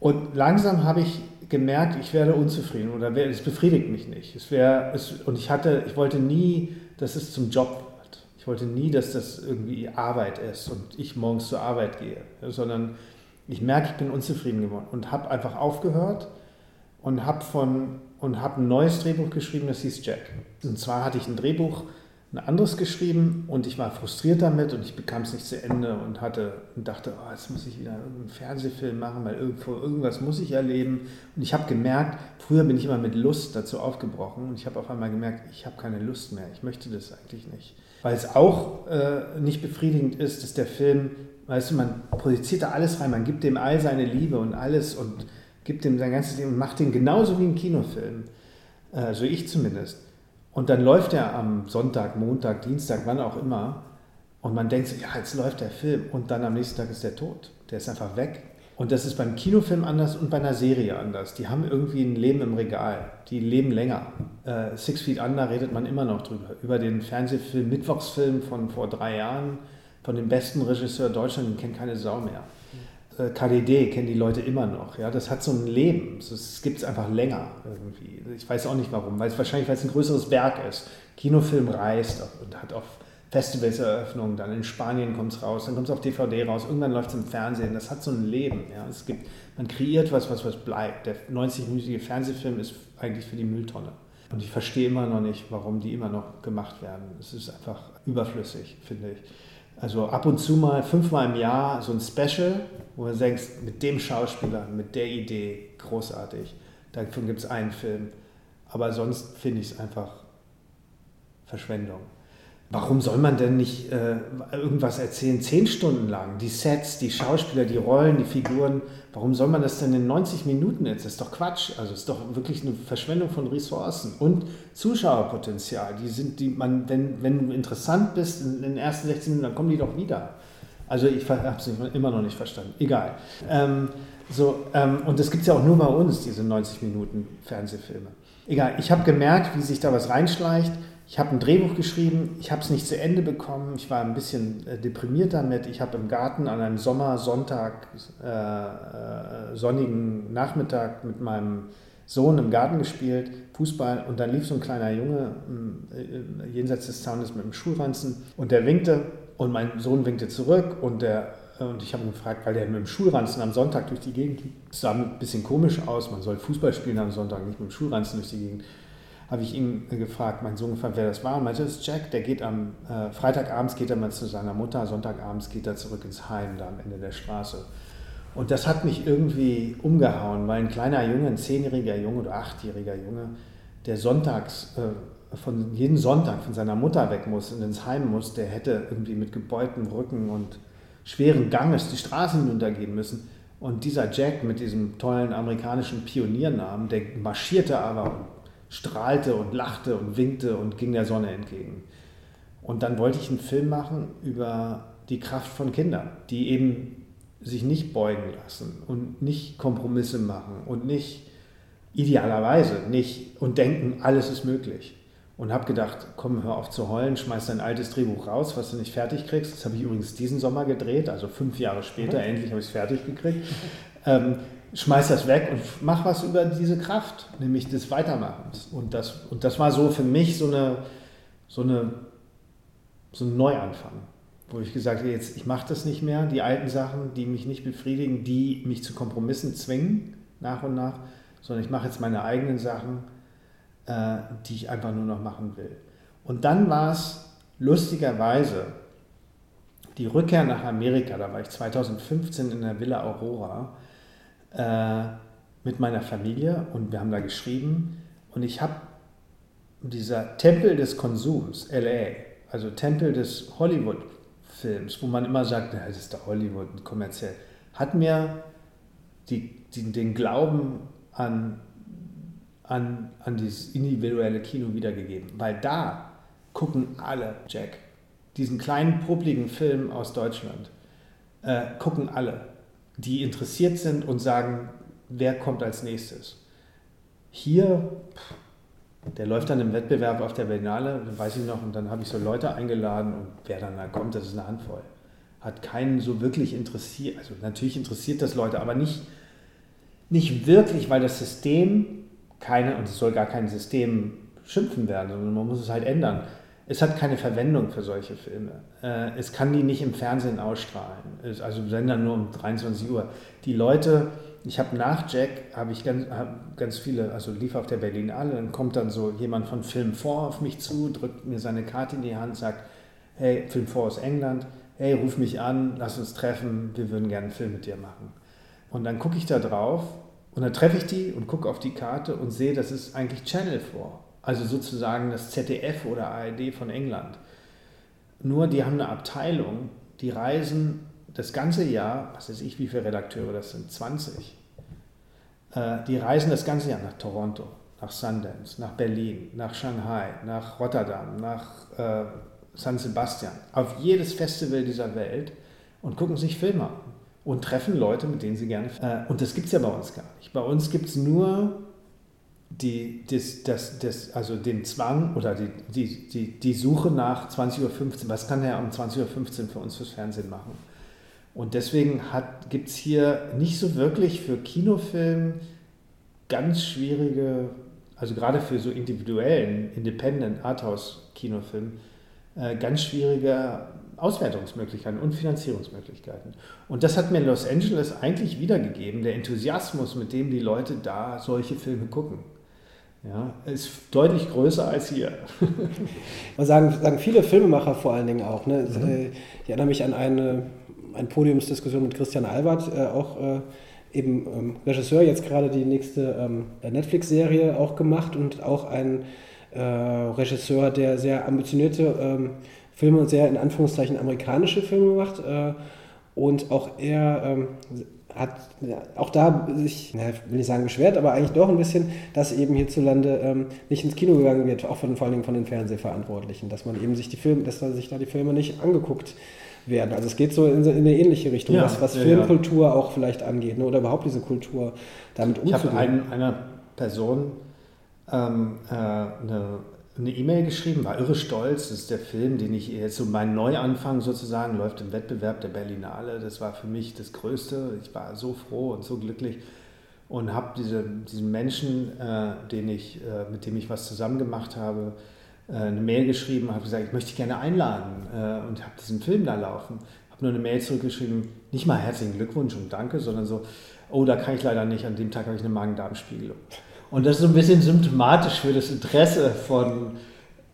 Und langsam habe ich gemerkt, ich werde unzufrieden oder es befriedigt mich nicht. Es wär, es, und ich hatte, ich wollte nie, dass es zum Job wird. Ich wollte nie, dass das irgendwie Arbeit ist und ich morgens zur Arbeit gehe, sondern ich merke, ich bin unzufrieden geworden und habe einfach aufgehört und habe von und habe ein neues Drehbuch geschrieben, das hieß Jack. Und zwar hatte ich ein Drehbuch, ein anderes geschrieben und ich war frustriert damit und ich bekam es nicht zu Ende und hatte und dachte, oh, jetzt muss ich wieder einen Fernsehfilm machen, weil irgendwo irgendwas muss ich erleben. Und ich habe gemerkt, früher bin ich immer mit Lust dazu aufgebrochen und ich habe auf einmal gemerkt, ich habe keine Lust mehr. Ich möchte das eigentlich nicht, weil es auch äh, nicht befriedigend ist, dass der Film Weißt du, man projiziert da alles rein, man gibt dem all seine Liebe und alles und gibt ihm sein ganzes Leben und macht den genauso wie ein Kinofilm. Äh, so ich zumindest. Und dann läuft er am Sonntag, Montag, Dienstag, wann auch immer. Und man denkt so, ja, jetzt läuft der Film. Und dann am nächsten Tag ist der tot. Der ist einfach weg. Und das ist beim Kinofilm anders und bei einer Serie anders. Die haben irgendwie ein Leben im Regal. Die leben länger. Äh, Six Feet Under redet man immer noch drüber. Über den Fernsehfilm, Mittwochsfilm von vor drei Jahren von dem besten Regisseur Deutschland, den kennt keine Sau mehr. Äh, KDD kennen die Leute immer noch. Ja? Das hat so ein Leben. Es gibt es einfach länger irgendwie. Ich weiß auch nicht warum, weil wahrscheinlich, weil es ein größeres Werk ist. Kinofilm reist und hat auf Festivalseröffnungen, dann in Spanien kommt es raus, dann kommt es auf DVD raus, irgendwann läuft es im Fernsehen. Das hat so ein Leben. Ja? Es gibt, man kreiert was, was, was bleibt. Der 90-minütige Fernsehfilm ist eigentlich für die Mülltonne. Und ich verstehe immer noch nicht, warum die immer noch gemacht werden. Es ist einfach überflüssig, finde ich. Also ab und zu mal, fünfmal im Jahr, so ein Special, wo du denkst, mit dem Schauspieler, mit der Idee, großartig. Davon gibt es einen Film. Aber sonst finde ich es einfach Verschwendung. Warum soll man denn nicht äh, irgendwas erzählen, zehn Stunden lang? Die Sets, die Schauspieler, die Rollen, die Figuren. Warum soll man das denn in 90 Minuten jetzt? Das ist doch Quatsch. Also es ist doch wirklich eine Verschwendung von Ressourcen und Zuschauerpotenzial. Die sind, die man, wenn, wenn du interessant bist in, den ersten 16 Minuten, dann kommen die doch wieder. Also ich habe es immer noch nicht verstanden. Egal. Ähm, so, ähm, und das gibt es ja auch nur bei uns, diese 90 Minuten Fernsehfilme. Egal, ich habe gemerkt, wie sich da was reinschleicht ich habe ein Drehbuch geschrieben, ich habe es nicht zu Ende bekommen, ich war ein bisschen äh, deprimiert damit. Ich habe im Garten an einem Sommersonntag, äh, äh, sonnigen Nachmittag mit meinem Sohn im Garten gespielt, Fußball, und dann lief so ein kleiner Junge äh, jenseits des Zaunes mit einem Schulranzen und der winkte und mein Sohn winkte zurück und der und ich habe ihn gefragt, weil der mit dem Schulranzen am Sonntag durch die Gegend lief. Es sah ein bisschen komisch aus, man soll Fußball spielen am Sonntag, nicht mit dem Schulranzen durch die Gegend habe ich ihn gefragt, mein Sohn gefragt, wer das war. Und meinte, das ist Jack, der geht am äh, Freitagabends geht er mal zu seiner Mutter, Sonntagabends geht er zurück ins Heim, da am Ende der Straße. Und das hat mich irgendwie umgehauen, weil ein kleiner Junge, ein zehnjähriger Junge oder achtjähriger Junge, der sonntags, äh, von jeden Sonntag von seiner Mutter weg muss und ins Heim muss, der hätte irgendwie mit gebeutem Rücken und schweren Ganges die Straßen hinuntergehen müssen. Und dieser Jack mit diesem tollen amerikanischen Pioniernamen, der marschierte aber strahlte und lachte und winkte und ging der Sonne entgegen. Und dann wollte ich einen Film machen über die Kraft von Kindern, die eben sich nicht beugen lassen und nicht Kompromisse machen und nicht idealerweise nicht und denken, alles ist möglich. Und habe gedacht, komm, hör auf zu heulen, schmeiß dein altes Drehbuch raus, was du nicht fertig kriegst. Das habe ich übrigens diesen Sommer gedreht, also fünf Jahre später, mhm. endlich habe ich es fertig gekriegt. Ähm, schmeiß das weg und mach was über diese Kraft, nämlich des Weitermachens. Und das, und das war so für mich so eine, so eine, so ein Neuanfang, wo ich gesagt habe, jetzt, ich mache das nicht mehr, die alten Sachen, die mich nicht befriedigen, die mich zu Kompromissen zwingen, nach und nach, sondern ich mache jetzt meine eigenen Sachen, äh, die ich einfach nur noch machen will. Und dann war es lustigerweise die Rückkehr nach Amerika, da war ich 2015 in der Villa Aurora äh, mit meiner Familie und wir haben da geschrieben und ich habe dieser Tempel des Konsums, LA, also Tempel des Hollywood-Films, wo man immer sagt, das ist der Hollywood kommerziell, hat mir die, die, den Glauben an, an, an dieses individuelle Kino wiedergegeben. Weil da gucken alle Jack. Diesen kleinen, publigen Film aus Deutschland äh, gucken alle, die interessiert sind und sagen, wer kommt als nächstes. Hier, der läuft dann im Wettbewerb auf der Berlinale, weiß ich noch, und dann habe ich so Leute eingeladen und wer dann da kommt, das ist eine Handvoll. Hat keinen so wirklich interessiert, also natürlich interessiert das Leute, aber nicht, nicht wirklich, weil das System keine, und es soll gar kein System schimpfen werden, sondern man muss es halt ändern. Es hat keine Verwendung für solche Filme. Äh, es kann die nicht im Fernsehen ausstrahlen. Also Sender nur um 23 Uhr. Die Leute, ich habe nach Jack, habe ich ganz, hab ganz viele, also lief auf der Berlinale, dann kommt dann so jemand von Film 4 auf mich zu, drückt mir seine Karte in die Hand, sagt, hey, Film 4 aus England, hey, ruf mich an, lass uns treffen, wir würden gerne einen Film mit dir machen. Und dann gucke ich da drauf und dann treffe ich die und gucke auf die Karte und sehe, das ist eigentlich Channel 4, also sozusagen das ZDF oder ARD von England. Nur die haben eine Abteilung, die reisen das ganze Jahr, was weiß ich, wie viele Redakteure das sind, 20, äh, die reisen das ganze Jahr nach Toronto, nach Sundance, nach Berlin, nach Shanghai, nach Rotterdam, nach äh, San Sebastian, auf jedes Festival dieser Welt und gucken sich Filme an und treffen Leute, mit denen sie gerne. Äh, und das gibt es ja bei uns gar nicht. Bei uns gibt es nur die, das, das, das, also den Zwang oder die, die, die, die Suche nach 20.15 Uhr. Was kann er um 20.15 Uhr für uns fürs Fernsehen machen? Und deswegen gibt es hier nicht so wirklich für Kinofilm ganz schwierige, also gerade für so individuellen, Independent Arthouse-Kinofilm, äh, ganz schwierige Auswertungsmöglichkeiten und Finanzierungsmöglichkeiten. Und das hat mir Los Angeles eigentlich wiedergegeben, der Enthusiasmus, mit dem die Leute da solche Filme gucken. Ja, ist deutlich größer als hier. Man sagen, sagen viele Filmemacher vor allen Dingen auch. Ne? Mhm. Äh, ich erinnere mich an eine eine Podiumsdiskussion mit Christian Albert, äh, auch äh, eben ähm, Regisseur, jetzt gerade die nächste ähm, Netflix-Serie auch gemacht und auch ein äh, Regisseur, der sehr ambitionierte ähm, Filme und sehr in Anführungszeichen amerikanische Filme macht. Äh, und auch er ähm, hat ja, auch da sich, na, will nicht sagen beschwert, aber eigentlich doch ein bisschen, dass eben hierzulande ähm, nicht ins Kino gegangen wird, auch von, vor allen Dingen von den Fernsehverantwortlichen, dass man eben sich die Filme, dass man sich da die Filme nicht angeguckt werden. Also es geht so in, in eine ähnliche Richtung, ja, was, was ja, Filmkultur auch vielleicht angeht, ne? oder überhaupt diese Kultur damit umzugehen. Ich habe ein, einer Person ähm, äh, eine eine E-Mail geschrieben, war irre stolz. Das ist der Film, den ich jetzt so mein Neuanfang sozusagen läuft im Wettbewerb der Berlinale. Das war für mich das Größte. Ich war so froh und so glücklich und habe diese, diesen Menschen, äh, den ich, äh, mit dem ich was zusammen gemacht habe, äh, eine Mail geschrieben, habe gesagt, ich möchte dich gerne einladen äh, und habe diesen Film da laufen. Habe nur eine Mail zurückgeschrieben, nicht mal herzlichen Glückwunsch und Danke, sondern so, oh, da kann ich leider nicht, an dem Tag habe ich eine Magen-Darm-Spiegelung. Und das ist so ein bisschen symptomatisch für das Interesse von,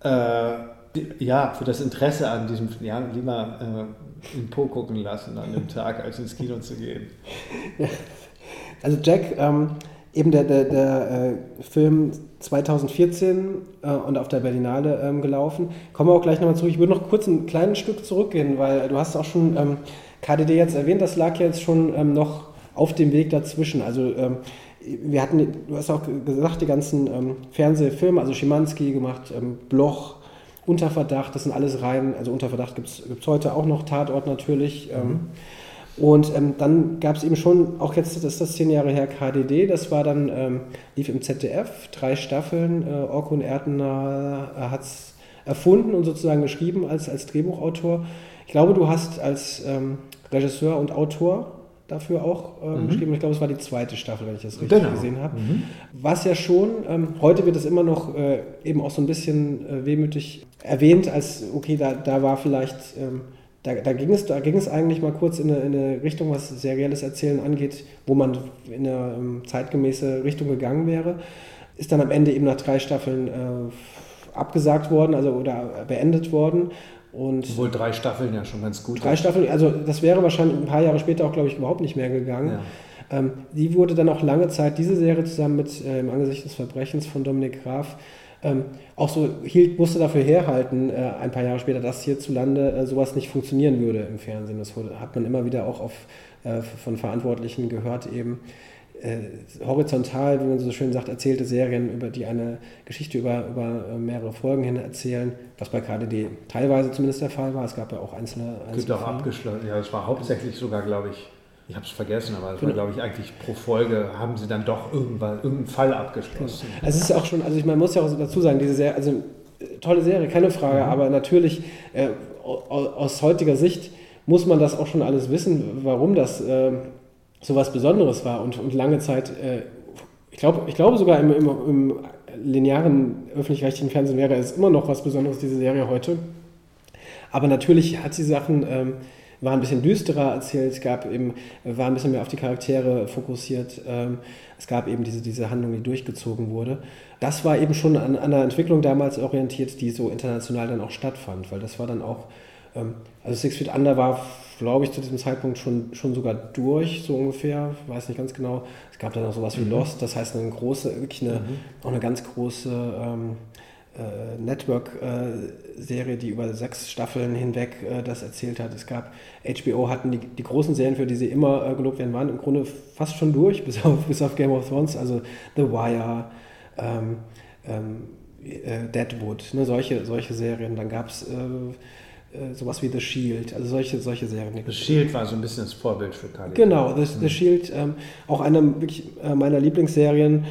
äh, ja, für das Interesse an diesem, ja, lieber äh, in Po gucken lassen an dem Tag, als ins Kino zu gehen. Also Jack, ähm, eben der, der, der äh, Film 2014 äh, und auf der Berlinale ähm, gelaufen. Kommen wir auch gleich nochmal zurück. Ich würde noch kurz ein kleines Stück zurückgehen, weil du hast auch schon ähm, KDD jetzt erwähnt, das lag ja jetzt schon ähm, noch auf dem Weg dazwischen. Also ähm, wir hatten, du hast auch gesagt, die ganzen ähm, Fernsehfilme, also Schimanski gemacht, ähm, Bloch, Unterverdacht, das sind alles rein, also Unterverdacht gibt es heute auch noch, Tatort natürlich. Mhm. Und ähm, dann gab es eben schon, auch jetzt das ist das zehn Jahre her, KDD, das war dann, ähm, lief im ZDF, drei Staffeln, äh, Orko und Erdner äh, hat es erfunden und sozusagen geschrieben als, als Drehbuchautor. Ich glaube, du hast als ähm, Regisseur und Autor dafür auch ähm, mhm. geschrieben. Ich glaube, es war die zweite Staffel, wenn ich das richtig genau. gesehen habe. Mhm. Was ja schon, ähm, heute wird es immer noch äh, eben auch so ein bisschen äh, wehmütig erwähnt, als okay, da, da war vielleicht ähm, da, da, ging es, da ging es eigentlich mal kurz in eine, in eine, Richtung, was serielles Erzählen angeht, wo man in eine ähm, zeitgemäße Richtung gegangen wäre. Ist dann am Ende eben nach drei Staffeln äh, abgesagt worden, also oder beendet worden. Und Obwohl drei Staffeln ja schon ganz gut. drei Staffeln, also das wäre wahrscheinlich ein paar Jahre später auch, glaube ich, überhaupt nicht mehr gegangen. Ja. Ähm, die wurde dann auch lange Zeit, diese Serie zusammen mit äh, Im Angesicht des Verbrechens von Dominik Graf, ähm, auch so hielt, musste dafür herhalten, äh, ein paar Jahre später, dass hierzulande äh, sowas nicht funktionieren würde im Fernsehen. Das wurde, hat man immer wieder auch auf, äh, von Verantwortlichen gehört eben. Äh, horizontal, wie man so schön sagt, erzählte Serien, über die eine Geschichte über, über äh, mehrere Folgen hin erzählen, was bei KDD teilweise zumindest der Fall war. Es gab ja auch einzelne. Gibt einzelne auch Fälle. abgeschlossen. Ja, es war hauptsächlich sogar, glaube ich, ich habe es vergessen, aber es Genau. war, glaube ich, eigentlich pro Folge haben sie dann doch irgendwann irgendeinen Fall abgeschlossen. Also es ist auch schon, also ich, man muss ja auch dazu sagen, diese Serie, also äh, tolle Serie, keine Frage, aber natürlich äh, au- aus heutiger Sicht muss man das auch schon alles wissen, warum das äh, so was Besonderes war und, und lange Zeit, äh, ich, glaub, ich glaube sogar im, im, im linearen öffentlich-rechtlichen Fernsehen wäre es immer noch was Besonderes, diese Serie heute. Aber natürlich hat sie Sachen, ähm, war ein bisschen düsterer erzählt, es gab eben, war ein bisschen mehr auf die Charaktere fokussiert, ähm, es gab eben diese, diese Handlung, die durchgezogen wurde. Das war eben schon an, an einer Entwicklung damals orientiert, die so international dann auch stattfand, weil das war dann auch, ähm, also Six Feet Under war, glaube ich, zu diesem Zeitpunkt schon, schon sogar durch, so ungefähr, ich weiß nicht ganz genau. Es gab dann auch sowas wie Lost, das heißt eine große, wirklich eine, auch eine ganz große ähm, äh, Network-Serie, die über sechs Staffeln hinweg äh, das erzählt hat. Es gab, HBO hatten die, die großen Serien, für die sie immer äh, gelobt werden, waren im Grunde fast schon durch, bis auf, bis auf Game of Thrones, also The Wire, ähm, ähm, äh, Deadwood, ne, solche, solche Serien. Dann gab es äh, äh, sowas wie The Shield, also solche, solche Serien. Das Shield war so ein bisschen das Vorbild für KDD. Genau, The, The Shield, ähm, auch eine wirklich äh, meiner Lieblingsserien.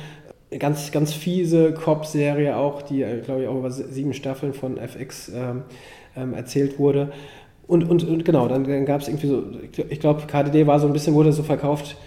Ganz, ganz fiese Cop-Serie auch, die, äh, glaube ich, auch über sie- sieben Staffeln von FX ähm, ähm, erzählt wurde. Und, und, und genau, dann, dann gab es irgendwie so, ich glaube, KDD war so ein bisschen, wurde so verkauft.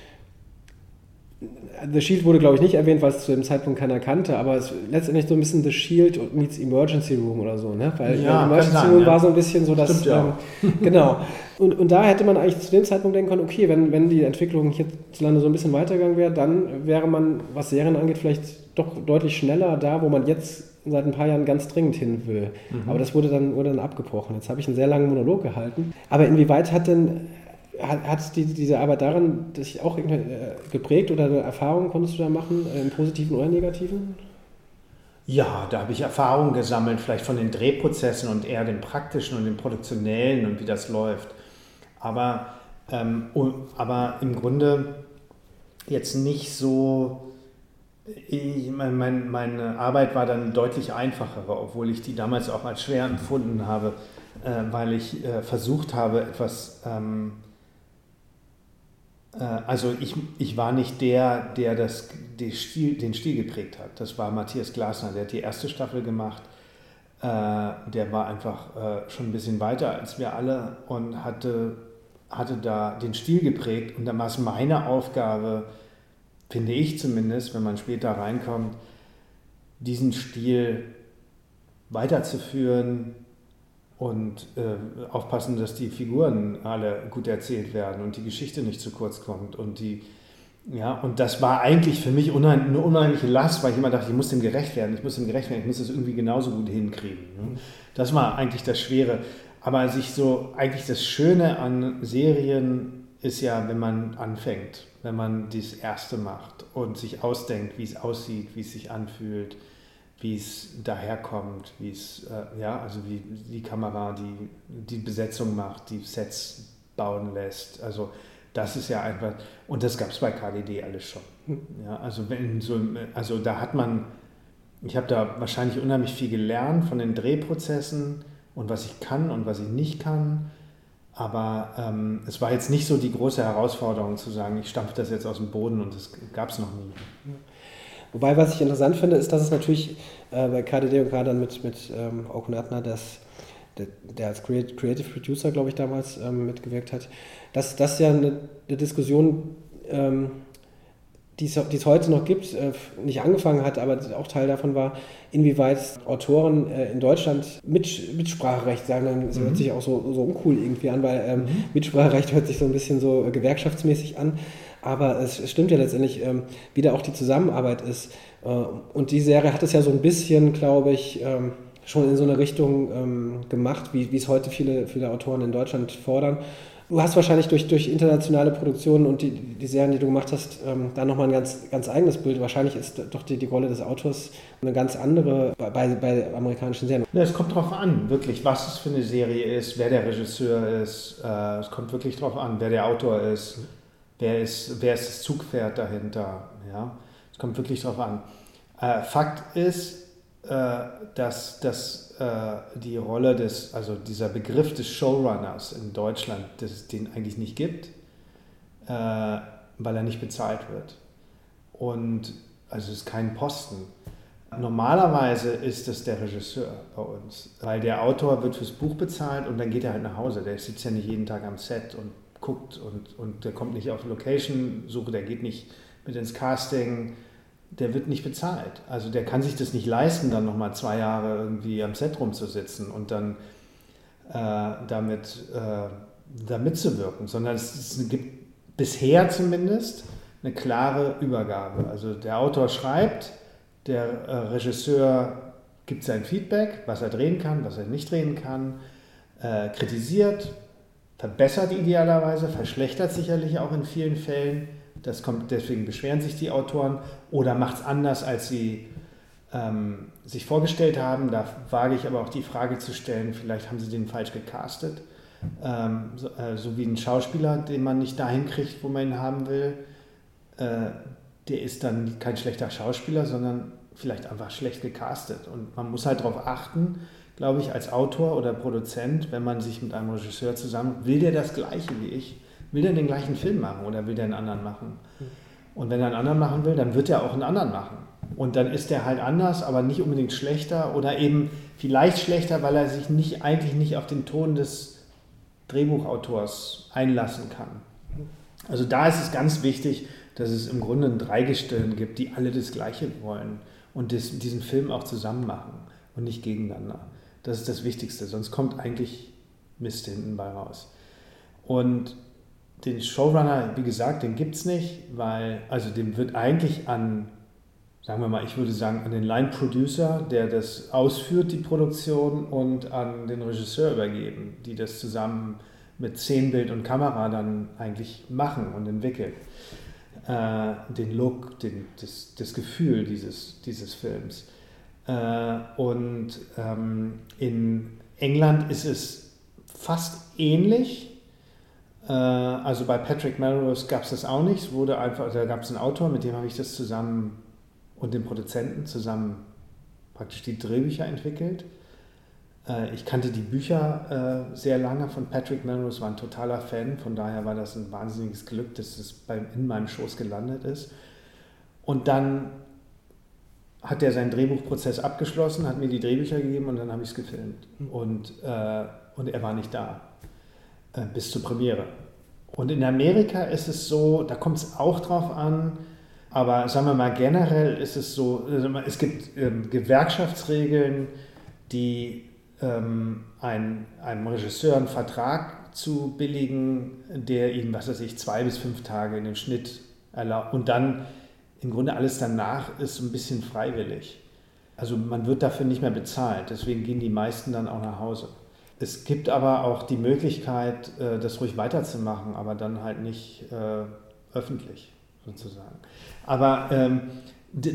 The Shield wurde, glaube ich, nicht erwähnt, weil es zu dem Zeitpunkt keiner kannte, aber es letztendlich so ein bisschen The Shield meets Emergency Room oder so, ne? Weil Ja, kann Emergency sein, Room ja. war so ein bisschen so das. Stimmt ja ähm, genau. Und, und da hätte man eigentlich zu dem Zeitpunkt denken können, okay, wenn, wenn die Entwicklung hierzulande so ein bisschen weitergegangen wäre, dann wäre man, was Serien angeht, vielleicht doch deutlich schneller da, wo man jetzt seit ein paar Jahren ganz dringend hin will. Aber das wurde dann, wurde dann abgebrochen. Jetzt habe ich einen sehr langen Monolog gehalten. Aber inwieweit hat denn hat, die, diese Arbeit daran dich auch äh, geprägt oder eine Erfahrung konntest du da machen, äh, im Positiven oder Negativen? Ja, da habe ich Erfahrungen gesammelt, vielleicht von den Drehprozessen und eher dem praktischen und dem produktionellen und wie das läuft. Aber, ähm, aber im Grunde jetzt nicht so. Ich, mein, mein, meine Arbeit war dann deutlich einfacher, obwohl ich die damals auch als schwer empfunden habe, äh, weil ich äh, versucht habe, etwas. Ähm, äh, also ich, ich war nicht der, der das, den, Stil, den Stil geprägt hat. Das war Matthias Glasner, der hat die erste Staffel gemacht. Äh, der war einfach äh, schon ein bisschen weiter als wir alle und hatte, hatte da den Stil geprägt. Und dann war es meine Aufgabe, finde ich zumindest, wenn man später reinkommt, diesen Stil weiterzuführen und äh, aufpassen, dass die Figuren alle gut erzählt werden und die Geschichte nicht zu kurz kommt und die ja, und das war eigentlich für mich unheim, eine unheimliche Last, weil ich immer dachte, ich muss dem gerecht werden, ich muss dem gerecht werden, ich muss das irgendwie genauso gut hinkriegen. Ne? Das war eigentlich das Schwere. Aber sich so, eigentlich das Schöne an Serien ist ja, wenn man anfängt, wenn man das Erste macht und sich ausdenkt, wie es aussieht, wie es sich anfühlt, wie es daherkommt, wie es, äh, ja, also wie die Kamera die, die Besetzung macht, die Sets bauen lässt. Also das ist ja einfach, und das gab es bei KDD alles schon. Ja, also wenn so, also da hat man, ich habe da wahrscheinlich unheimlich viel gelernt von den Drehprozessen und was ich kann und was ich nicht kann. Aber ähm, es war jetzt nicht so die große Herausforderung zu sagen, ich stampfe das jetzt aus dem Boden und das gab es noch nie. Wobei, was ich interessant finde, ist, dass es natürlich äh, bei KDD und gerade dann mit, mit ähm, Okun Adner, das, der, der als Creative, Producer, glaube ich, damals ähm, mitgewirkt hat, dass das ja eine, eine Diskussion, ähm, die es, heute noch gibt, äh, nicht angefangen hat, aber auch Teil davon war, inwieweit Autoren äh, in Deutschland mit, Mitspracherecht sagen. Das hört sich auch so, so uncool irgendwie an, weil ähm, Mitspracherecht hört sich so ein bisschen so äh, gewerkschaftsmäßig an. Aber es, stimmt ja letztendlich, ähm, wie da auch die Zusammenarbeit ist. Äh, und die Serie hat es ja so ein bisschen, glaube ich, ähm, schon in so eine Richtung ähm, gemacht, wie, es heute viele, viele Autoren in Deutschland fordern. Du hast wahrscheinlich durch, durch internationale Produktionen und die, die Serien, die du gemacht hast, ähm, da nochmal ein ganz, ganz eigenes Bild. Wahrscheinlich ist doch die, die Rolle des Autors eine ganz andere bei, bei, bei amerikanischen Serien. Ja, es kommt darauf an, wirklich, was es für eine Serie ist, wer der Regisseur ist. Äh, es kommt wirklich darauf an, wer der Autor ist, wer ist, wer ist das Zugpferd dahinter. Ja? Es kommt wirklich darauf an. Äh, Fakt ist, äh, dass, dass äh, die Rolle des, also dieser Begriff des Showrunners in Deutschland, dass es den eigentlich nicht gibt, äh, weil er nicht bezahlt wird. Und also es ist kein Posten. Normalerweise ist es der Regisseur bei uns, weil der Autor wird fürs Buch bezahlt und dann geht er halt nach Hause. Der sitzt ja nicht jeden Tag am Set und guckt und, und der kommt nicht auf Location-Suche, der geht nicht mit ins Casting, der wird nicht bezahlt. Also der kann sich das nicht leisten, dann nochmal zwei Jahre irgendwie am Set rumzusitzen und dann äh, damit äh, da mitzuwirken, sondern es, es, gibt bisher zumindest eine klare Übergabe. Also der Autor schreibt, der äh, Regisseur gibt sein Feedback, was er drehen kann, was er nicht drehen kann, äh, kritisiert, verbessert idealerweise, verschlechtert sicherlich auch in vielen Fällen das kommt, deswegen beschweren sich die Autoren oder macht es anders, als sie ähm, sich vorgestellt haben. Da wage ich aber auch die Frage zu stellen, vielleicht haben sie den falsch gecastet. Ähm, so, äh, so, wie ein Schauspieler, den man nicht dahin kriegt, wo man ihn haben will. Äh, der ist dann kein schlechter Schauspieler, sondern vielleicht einfach schlecht gecastet. Und man muss halt darauf achten, glaube ich, als Autor oder Produzent, wenn man sich mit einem Regisseur zusammen, will der das Gleiche wie ich? will der den gleichen Film machen oder will der einen anderen machen? Und wenn er einen anderen machen will, dann wird er auch einen anderen machen. Und dann ist der halt anders, aber nicht unbedingt schlechter oder eben vielleicht schlechter, weil er sich nicht, eigentlich nicht auf den Ton des Drehbuchautors einlassen kann. Also da ist es ganz wichtig, dass es im Grunde ein Dreigestirn gibt, die alle das Gleiche wollen und das, diesen Film auch zusammen machen und nicht gegeneinander. Das ist das Wichtigste, sonst kommt eigentlich Mist hinten bei raus. Und den Showrunner, wie gesagt, den gibt es nicht, weil, also dem wird eigentlich an, sagen wir mal, ich würde sagen, an den Line-Producer, der das ausführt, die Produktion, und an den Regisseur übergeben, die das zusammen mit Szenenbild und Kamera dann eigentlich machen und entwickeln. Äh, den Look, den, das, das Gefühl dieses, dieses Films. Äh, und ähm, in England ist es fast ähnlich äh, also bei Patrick Melrose gab es das auch nicht. Es wurde einfach, da gab es einen Autor, mit dem habe ich das zusammen und den Produzenten zusammen praktisch die Drehbücher entwickelt. Äh, ich kannte die Bücher äh, sehr lange von Patrick Melrose, war ein totaler Fan, von daher war das ein wahnsinniges Glück, dass es in meinem Schoß gelandet ist. Und dann hat er seinen Drehbuchprozess abgeschlossen, hat mir die Drehbücher gegeben und dann habe ich es gefilmt. Hm. Und, und er war nicht da. Äh, bis zur Premiere. Und in Amerika ist es so, da kommt es auch drauf an, aber sagen wir mal generell ist es so, also es gibt ähm, Gewerkschaftsregeln, die ähm, ein, einem Regisseur einen Vertrag zu billigen, der ihm, was weiß ich, zwei bis fünf Tage in den Schnitt erlaubt. Und dann im Grunde alles danach ist ein bisschen freiwillig. Also man wird dafür nicht mehr bezahlt, deswegen gehen die meisten dann auch nach Hause. Es gibt aber auch die Möglichkeit, äh, das ruhig weiterzumachen, aber dann halt nicht äh, öffentlich sozusagen. Aber ähm,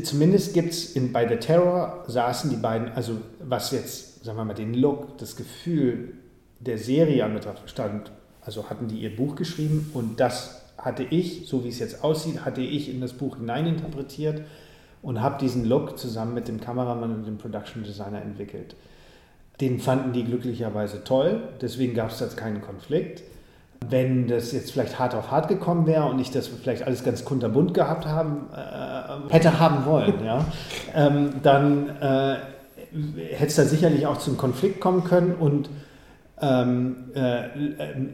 zumindest gibt es bei The Terror saßen die beiden, also was jetzt, sagen wir mal, den Look, das Gefühl der Serie an stand, also hatten die ihr Buch geschrieben und das hatte ich, so wie es jetzt aussieht, hatte ich in das Buch hineininterpretiert und habe diesen Look zusammen mit dem Kameramann und dem Production Designer entwickelt. Den fanden die glücklicherweise toll, deswegen gab es jetzt keinen Konflikt. Wenn das jetzt vielleicht hart auf hart gekommen wäre und ich das vielleicht alles ganz kunterbunt gehabt haben, äh, hätte haben wollen, ja, ähm, dann äh, hätte es da sicherlich auch zum Konflikt kommen können und ähm, äh,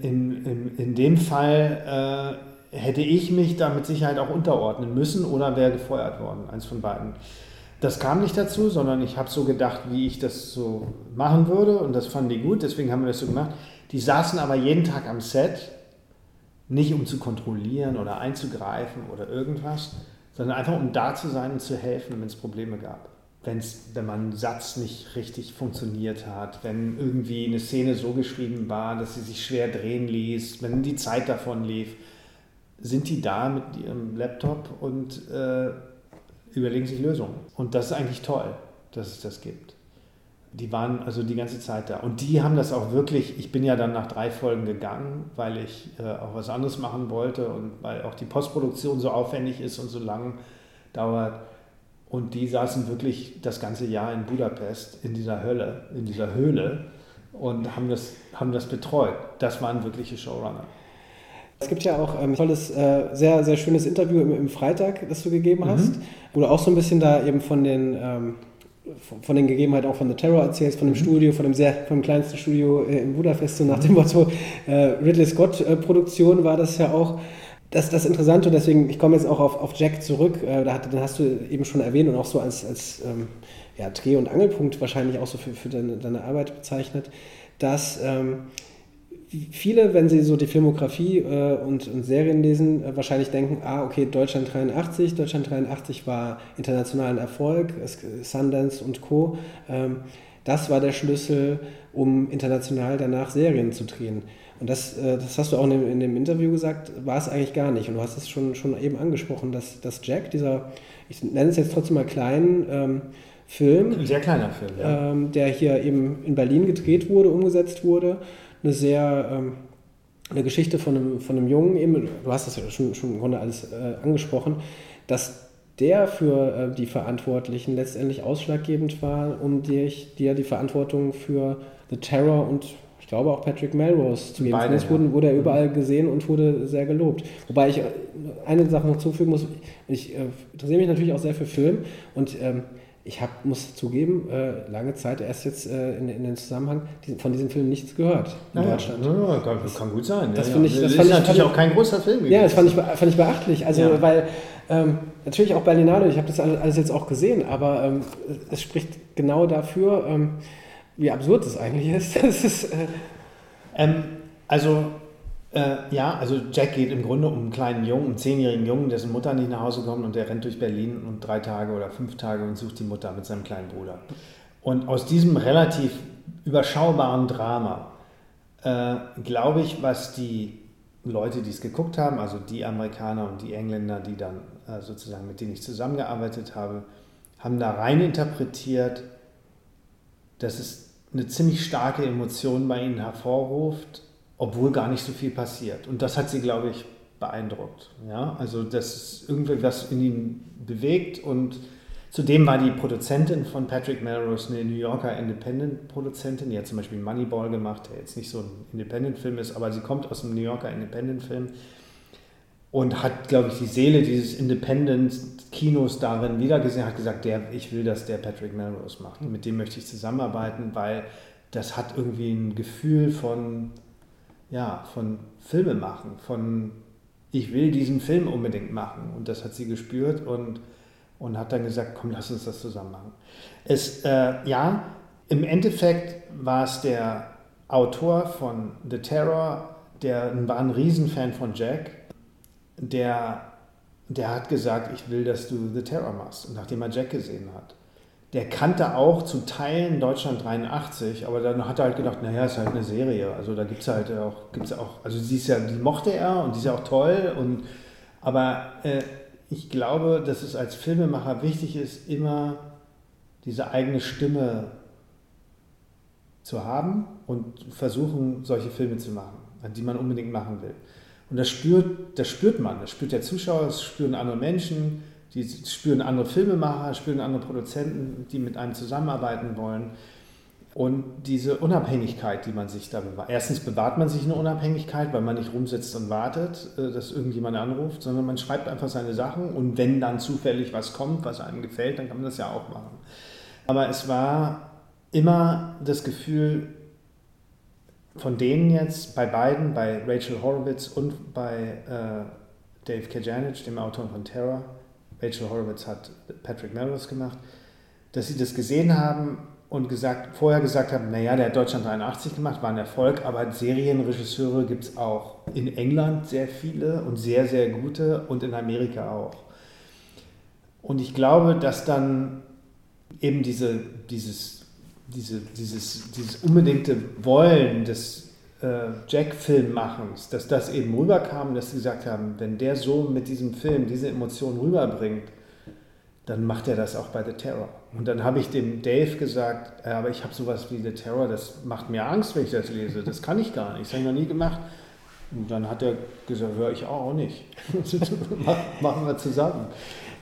in, in, in dem Fall äh, hätte ich mich da mit Sicherheit auch unterordnen müssen oder wäre gefeuert worden, eins von beiden. Das kam nicht dazu, sondern ich habe so gedacht, wie ich das so machen würde und das fanden die gut, deswegen haben wir das so gemacht. Die saßen aber jeden Tag am Set, nicht um zu kontrollieren oder einzugreifen oder irgendwas, sondern einfach um da zu sein und zu helfen, wenn es Probleme gab. wenn's, wenn man ein Satz nicht richtig funktioniert hat, wenn irgendwie eine Szene so geschrieben war, dass sie sich schwer drehen ließ, wenn die Zeit davon lief, sind die da mit ihrem Laptop und äh, überlegen sich Lösungen. Und das ist eigentlich toll, dass es das gibt. Die waren also die ganze Zeit da. Und die haben das auch wirklich, ich bin ja dann nach drei Folgen gegangen, weil ich äh, auch was anderes machen wollte und weil auch die Postproduktion so aufwendig ist und so lang dauert. Und die saßen wirklich das ganze Jahr in Budapest, in dieser Hölle, in dieser Höhle und haben das, haben das betreut. Das waren wirkliche Showrunner. Es gibt ja auch ein ähm, tolles, äh, sehr, sehr schönes Interview im, im, Freitag, das du gegeben hast, mhm. wo du auch so ein bisschen da eben von den, ähm, von den Gegebenheiten auch von The Terror erzählst, von dem mhm. Studio, von dem sehr, von dem kleinsten Studio äh, in Budapest, so nach dem Motto äh, Ridley Scott äh, Produktion war das ja auch. Das, das Interessante und deswegen, ich komme jetzt auch auf, auf Jack zurück, da hat, den hast du eben schon erwähnt und auch so als, als ähm, ja, Dreh- und Angelpunkt wahrscheinlich auch so für, für deine, deine Arbeit bezeichnet, dass ähm, viele, wenn sie so die Filmografie äh, und, und, Serien lesen, äh, wahrscheinlich denken, ah, okay, Deutschland 83, Deutschland 83 war internationalen Erfolg, Sundance und Co. Ähm, das war der Schlüssel, um international danach Serien zu drehen. Und das, äh, das hast du auch in dem, in dem, Interview gesagt, war es eigentlich gar nicht. Und du hast es schon, schon eben angesprochen, dass, dass Jack, dieser, ich nenne es jetzt trotzdem mal kleinen ähm, Film, ein sehr kleiner Film, ja. ähm, der hier eben in Berlin gedreht wurde, umgesetzt wurde, eine sehr ähm, eine Geschichte von einem, von einem Jungen, eben, du hast das ja schon, schon im Grunde alles äh, angesprochen, dass der für äh, die Verantwortlichen letztendlich ausschlaggebend war, um dir, dir die Verantwortung für The Terror und ich glaube auch Patrick Melrose zu geben. Beide, ja. wurde, wurde er mhm. überall gesehen und wurde sehr gelobt. Wobei ich äh, eine Sache noch zufügen muss, ich äh, interessiere mich natürlich auch sehr für Film und ähm, ich hab, muss zugeben, äh, lange Zeit erst jetzt äh, in, in den Zusammenhang von diesem Film nichts gehört in ja, Deutschland. Ja, kann, kann, gut sein. Das ja, ich, das, das fand ist ich, natürlich auch kein großer Film. Ja, das fand ich, fand ich beachtlich. Also, weil ähm, natürlich auch Berlinale, ich habe das alles jetzt auch gesehen, aber ähm, es spricht genau dafür, ähm, wie absurd das eigentlich ist. das ist äh, ähm, also äh, ja, also Jack geht im Grunde um einen kleinen Jungen, einen zehnjährigen Jungen, dessen Mutter nicht nach Hause kommt und der rennt durch Berlin und drei Tage oder fünf Tage und sucht die Mutter mit seinem kleinen Bruder. Und aus diesem relativ überschaubaren Drama, äh, glaube ich, was die Leute, die es geguckt haben, also die Amerikaner und die Engländer, die dann äh, sozusagen mit denen ich zusammengearbeitet habe, haben da rein interpretiert, dass es eine ziemlich starke Emotion bei ihnen hervorruft obwohl gar nicht so viel passiert. Und das hat sie, glaube ich, beeindruckt. Ja? Also, dass irgendwie was in ihm bewegt und Zudem war die Produzentin von Patrick Melrose eine New Yorker Independent-Produzentin. Die hat zum Beispiel Moneyball gemacht, der jetzt nicht so ein Independent-Film ist, aber sie kommt aus einem New Yorker Independent-Film und hat, glaube ich, die Seele dieses Independent-Kinos darin wiedergesehen, hat gesagt, der, ich will, dass der Patrick Melrose macht. Mit dem möchte ich zusammenarbeiten, weil das hat irgendwie ein Gefühl von ja, von Filme machen, von ich will diesen Film unbedingt machen. Und das hat sie gespürt und, und hat dann gesagt, komm, lass uns das zusammen machen. Es, äh, ja, im Endeffekt war es der Autor von The Terror, der war ein Riesenfan von Jack, der, der hat gesagt, ich will, dass du The Terror machst, nachdem er Jack gesehen hat der kannte auch zu Teilen Deutschland 83, aber dann hat er halt gedacht, naja, ist halt eine Serie. Also da gibt es halt auch, gibt's auch, also sie ist ja, die mochte er und die ist ja auch toll. Und, aber äh, ich glaube, dass es als Filmemacher wichtig ist, immer diese eigene Stimme zu haben und versuchen, solche Filme zu machen, die man unbedingt machen will. Und das spürt, das spürt man, das spürt der Zuschauer, das spüren andere Menschen die spüren andere Filmemacher, spüren andere Produzenten, die mit einem zusammenarbeiten wollen. Und diese Unabhängigkeit, die man sich da bewahrt. Erstens bewahrt man sich eine Unabhängigkeit, weil man nicht rumsitzt und wartet, äh, dass irgendjemand anruft, sondern man schreibt einfach seine Sachen und wenn dann zufällig was kommt, was einem gefällt, dann kann man das ja auch machen. Aber es war immer das Gefühl von denen jetzt, bei beiden, bei Rachel Horowitz und bei äh, Dave Kajanic, dem Autor von Terror, Rachel Horowitz hat Patrick Melrose gemacht, dass sie das gesehen haben und gesagt, vorher gesagt haben, naja, der hat Deutschland 83 gemacht, war ein Erfolg, aber Serienregisseure gibt es auch in England sehr viele und sehr, sehr gute und in Amerika auch. Und ich glaube, dass dann eben diese, dieses, diese, dieses, dieses unbedingte Wollen des äh, Jack-Filmmachens, dass das eben rüberkam, dass sie gesagt haben, wenn der so mit diesem Film diese Emotionen rüberbringt, dann macht er das auch bei The Terror. Und dann habe ich dem Dave gesagt, äh, aber ich habe sowas wie The Terror, das macht mir Angst, wenn ich das lese. Das kann ich gar nicht, das habe ich noch nie gemacht. Und dann hat er gesagt, höre ich auch nicht. Machen wir zusammen.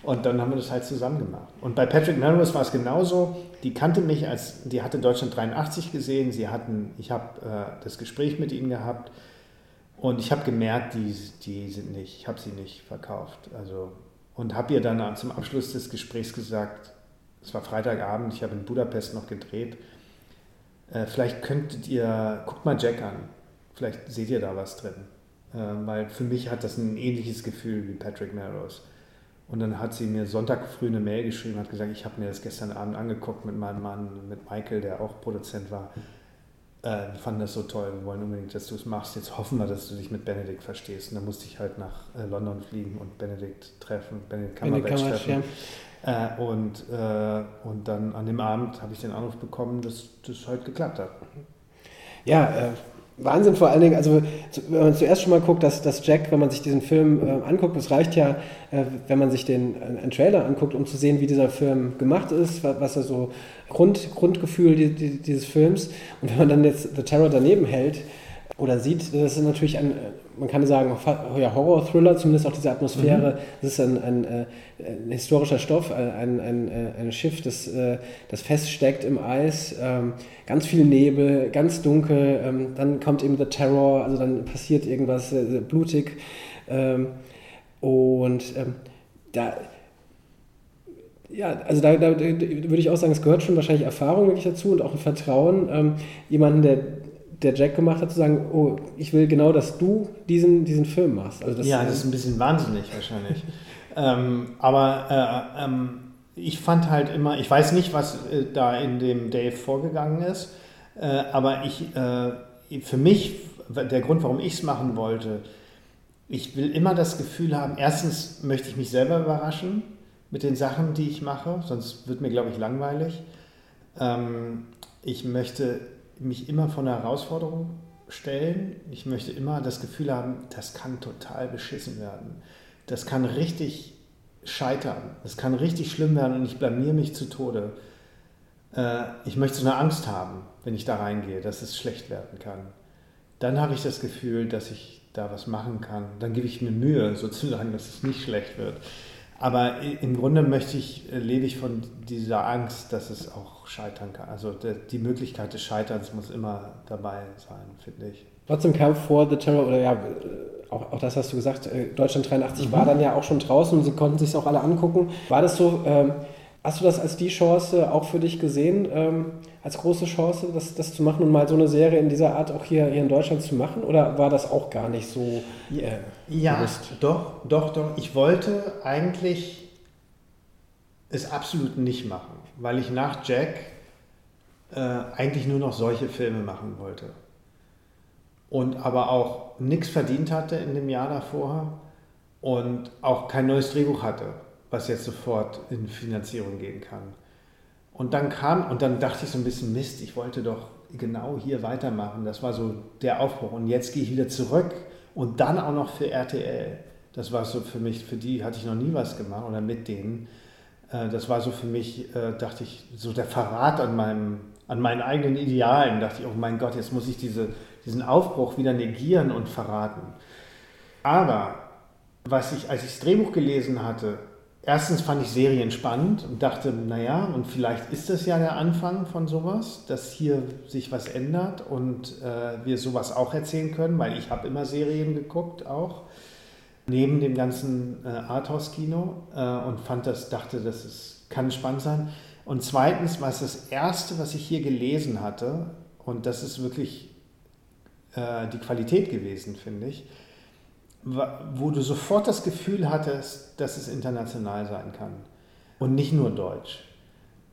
Und dann haben wir das halt zusammen gemacht. Und bei Patrick Melrose war es genauso. Die kannte mich als, die hatte Deutschland 83 gesehen. Sie hatten, ich habe äh, das Gespräch mit ihnen gehabt und ich habe gemerkt, die, die sind nicht, ich habe sie nicht verkauft. Also und habe ihr dann zum Abschluss des Gesprächs gesagt, es war Freitagabend, ich habe in Budapest noch gedreht, äh, vielleicht könntet ihr, guckt mal Jack an, vielleicht seht ihr da was drin. Äh, weil für mich hat das ein ähnliches Gefühl wie Patrick Melrose. Und dann hat sie mir Sonntag früh eine Mail geschrieben, hat gesagt, ich habe mir das gestern Abend angeguckt mit meinem Mann, mit Michael, der auch Produzent war. Äh, wir fanden das so toll, wir wollen unbedingt, dass du es machst. Jetzt hoffen wir, dass du dich mit Benedikt verstehst. Und dann musste ich halt nach äh, London fliegen und Benedikt treffen, Benedikt Kammerbatch treffen. Ja. Äh, und, äh, und dann an dem Abend habe ich den Anruf bekommen, dass das halt geklappt hat. Ja, äh, Wahnsinn vor allen Dingen, also wenn man zuerst schon mal guckt, dass, dass Jack, wenn man sich diesen Film äh, anguckt, es reicht ja, äh, wenn man sich den äh, einen Trailer anguckt, um zu sehen, wie dieser Film gemacht ist, was, was er so Grund, Grundgefühl die, die, dieses Films. Und wenn man dann jetzt The Terror daneben hält oder sieht, das ist natürlich ein, man kann sagen, ja, Horror-Thriller, zumindest auch diese Atmosphäre. Mhm. Das ist ein, ein, äh, ein historischer Stoff, ein, ein, ein Schiff, das, äh, das feststeckt im Eis, ähm, ganz viel Nebel, ganz dunkel. Ähm, dann kommt eben The Terror, also dann passiert irgendwas äh, blutig. Ähm, und da ja, also da, da, da, würde ich auch sagen, es gehört schon wahrscheinlich Erfahrung wirklich dazu und auch ein Vertrauen, ähm, jemanden, der, der Jack gemacht hat, zu sagen, oh, ich will genau, dass du diesen, diesen Film machst. Also das, ja, das ist ein bisschen wahnsinnig wahrscheinlich. ähm, aber äh, ähm, ich fand halt immer, ich weiß nicht, was äh, da in dem Dave vorgegangen ist, äh, aber ich, äh, für mich, der Grund, warum ich es machen wollte, ich will immer das Gefühl haben, erstens möchte ich mich selber überraschen, mit den Sachen, die ich mache, sonst wird mir, glaube ich, langweilig. Ähm, ich möchte mich immer vor eine Herausforderung stellen. Ich möchte immer das Gefühl haben, das kann total beschissen werden. Das kann richtig scheitern. Das kann richtig schlimm werden und ich blamier mich zu Tode. Äh, ich möchte so eine Angst haben, wenn ich da reingehe, dass es schlecht werden kann. Dann habe ich das Gefühl, dass ich da was machen kann. Dann gebe ich mir Mühe, sozusagen, dass es nicht schlecht wird. Aber im Grunde möchte ich, äh, lebe ich von dieser Angst, dass es auch scheitern kann. Also die Möglichkeit des Scheiterns muss immer dabei sein, finde ich. Trotzdem kam vor The Terror, oder ja, äh, auch, auch das hast du gesagt, äh, Deutschland 83 mhm. war dann ja auch schon draußen und sie konnten sich auch alle angucken. War das so, ähm, hast du das als die Chance auch für dich gesehen? Ähm, als große Chance, das, das zu machen und mal so eine Serie in dieser Art auch hier, hier in Deutschland zu machen? Oder war das auch gar nicht so äh, Ja, bewusst? doch, doch, doch. Ich wollte eigentlich es absolut nicht machen, weil ich nach Jack äh, eigentlich nur noch solche Filme machen wollte. Und aber auch nichts verdient hatte in dem Jahr davor und auch kein neues Drehbuch hatte, was jetzt sofort in Finanzierung gehen kann. Und dann kam, und dann dachte ich so ein bisschen, Mist, ich wollte doch genau hier weitermachen. Das war so der Aufbruch. Und jetzt gehe ich wieder zurück und dann auch noch für RTL. Das war so für mich, für die hatte ich noch nie was gemacht oder mit denen. Äh, das war so für mich, äh, dachte ich, so der Verrat an, meinem, an meinen eigenen Idealen. Dachte ich, oh mein Gott, jetzt muss ich diese, diesen Aufbruch wieder negieren und verraten. Aber was ich, als ich das Drehbuch gelesen hatte, erstens fand ich Serien spannend und dachte, naja, und vielleicht ist das ja der Anfang von sowas, dass hier sich was ändert und äh, wir sowas auch erzählen können, weil ich habe immer Serien geguckt auch, neben dem ganzen äh, Arthouse-Kino äh, und fand das, dachte, das ist, kann spannend sein. Und zweitens war es das Erste, was ich hier gelesen hatte, und das ist wirklich äh, die Qualität gewesen, finde ich, wo du sofort das Gefühl hattest, dass es international sein kann und nicht nur deutsch.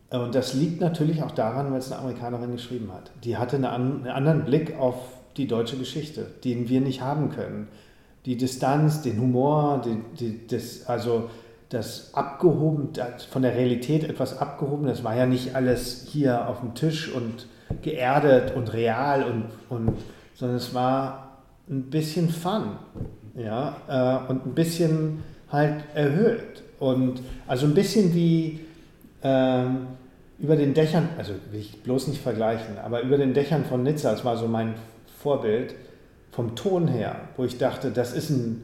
Und das liegt natürlich auch daran, weil es eine Amerikanerin geschrieben hat. Die hatte einen anderen Blick auf die deutsche Geschichte, den wir nicht haben können. Die Distanz, den Humor, die, die, das, also das abgehoben, von der Realität etwas abgehoben. Das war ja nicht alles hier auf dem Tisch und geerdet und real und, und sondern es war ein bisschen Fun, ja, äh, und ein bisschen halt erhöht und also ein bisschen wie ähm, über den Dächern, also will ich bloß nicht vergleichen, aber über den Dächern von Nizza, das war so mein Vorbild vom Ton her, wo ich dachte, das ist ein,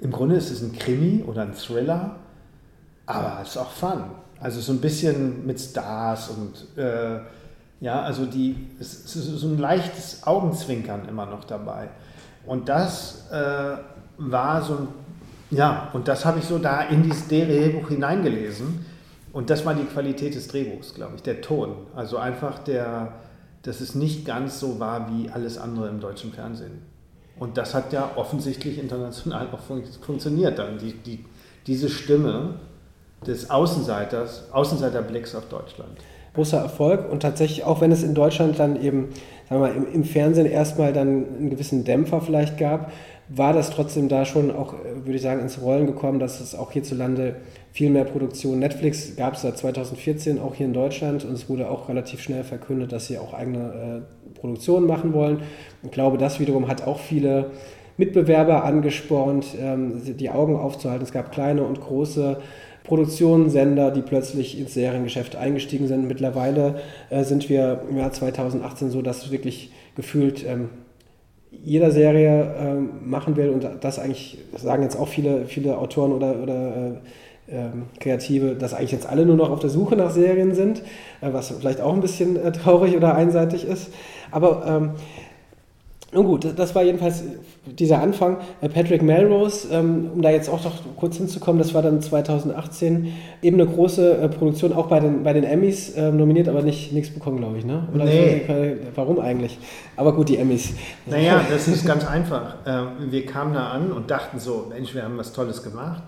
im Grunde ist es ein Krimi oder ein Thriller, aber es ist auch Fun. Also so ein bisschen mit Stars und äh, ja, also die, es, ist so ein leichtes Augenzwinkern immer noch dabei. Und das äh, war so ein, ja, und das habe ich so da in dieses Drehbuch hineingelesen. Und das war die Qualität des Drehbuchs, glaube ich, der Ton. Also einfach der, dass es nicht ganz so war wie alles andere im deutschen Fernsehen. Und das hat ja offensichtlich international auch fun funktioniert dann. Die, die, diese Stimme des Außenseiters, Außenseiterblicks auf Deutschland. Großer Erfolg und tatsächlich, auch wenn es in Deutschland dann eben, sagen wir mal, im, im Fernsehen erstmal dann einen gewissen Dämpfer vielleicht gab, war das trotzdem da schon auch, würde ich sagen, ins Rollen gekommen, dass es auch hierzulande viel mehr Produktion. Netflix gab es seit 2014 auch hier in Deutschland und es wurde auch relativ schnell verkündet, dass sie auch eigene äh, Produktionen machen wollen. Ich glaube, das wiederum hat auch viele Mitbewerber angespornt, ähm, die Augen aufzuhalten. Es gab kleine und große Produktionssender, die plötzlich ins Seriengeschäft eingestiegen sind. Mittlerweile äh, sind wir im Jahr 2018 so, dass wirklich gefühlt ähm, jeder Serie ähm, machen will und das eigentlich, sagen jetzt auch viele, viele Autoren oder, oder äh, ähm, Kreative, dass eigentlich jetzt alle nur noch auf der Suche nach Serien sind, äh, was vielleicht auch ein bisschen äh, traurig oder einseitig ist. Aber ähm, nun gut, das war jedenfalls dieser Anfang. Äh, Patrick Melrose, ähm, um da jetzt auch noch kurz hinzukommen, das war dann 2018 eben eine große äh, Produktion, auch bei den, bei den Emmys äh, nominiert, aber nicht nichts bekommen, glaube ich. Ne? Oder nee. Warum eigentlich? Aber gut, die Emmys. Naja, das ist ganz einfach. Ähm, wir kamen da an und dachten so, Mensch, wir haben was Tolles gemacht.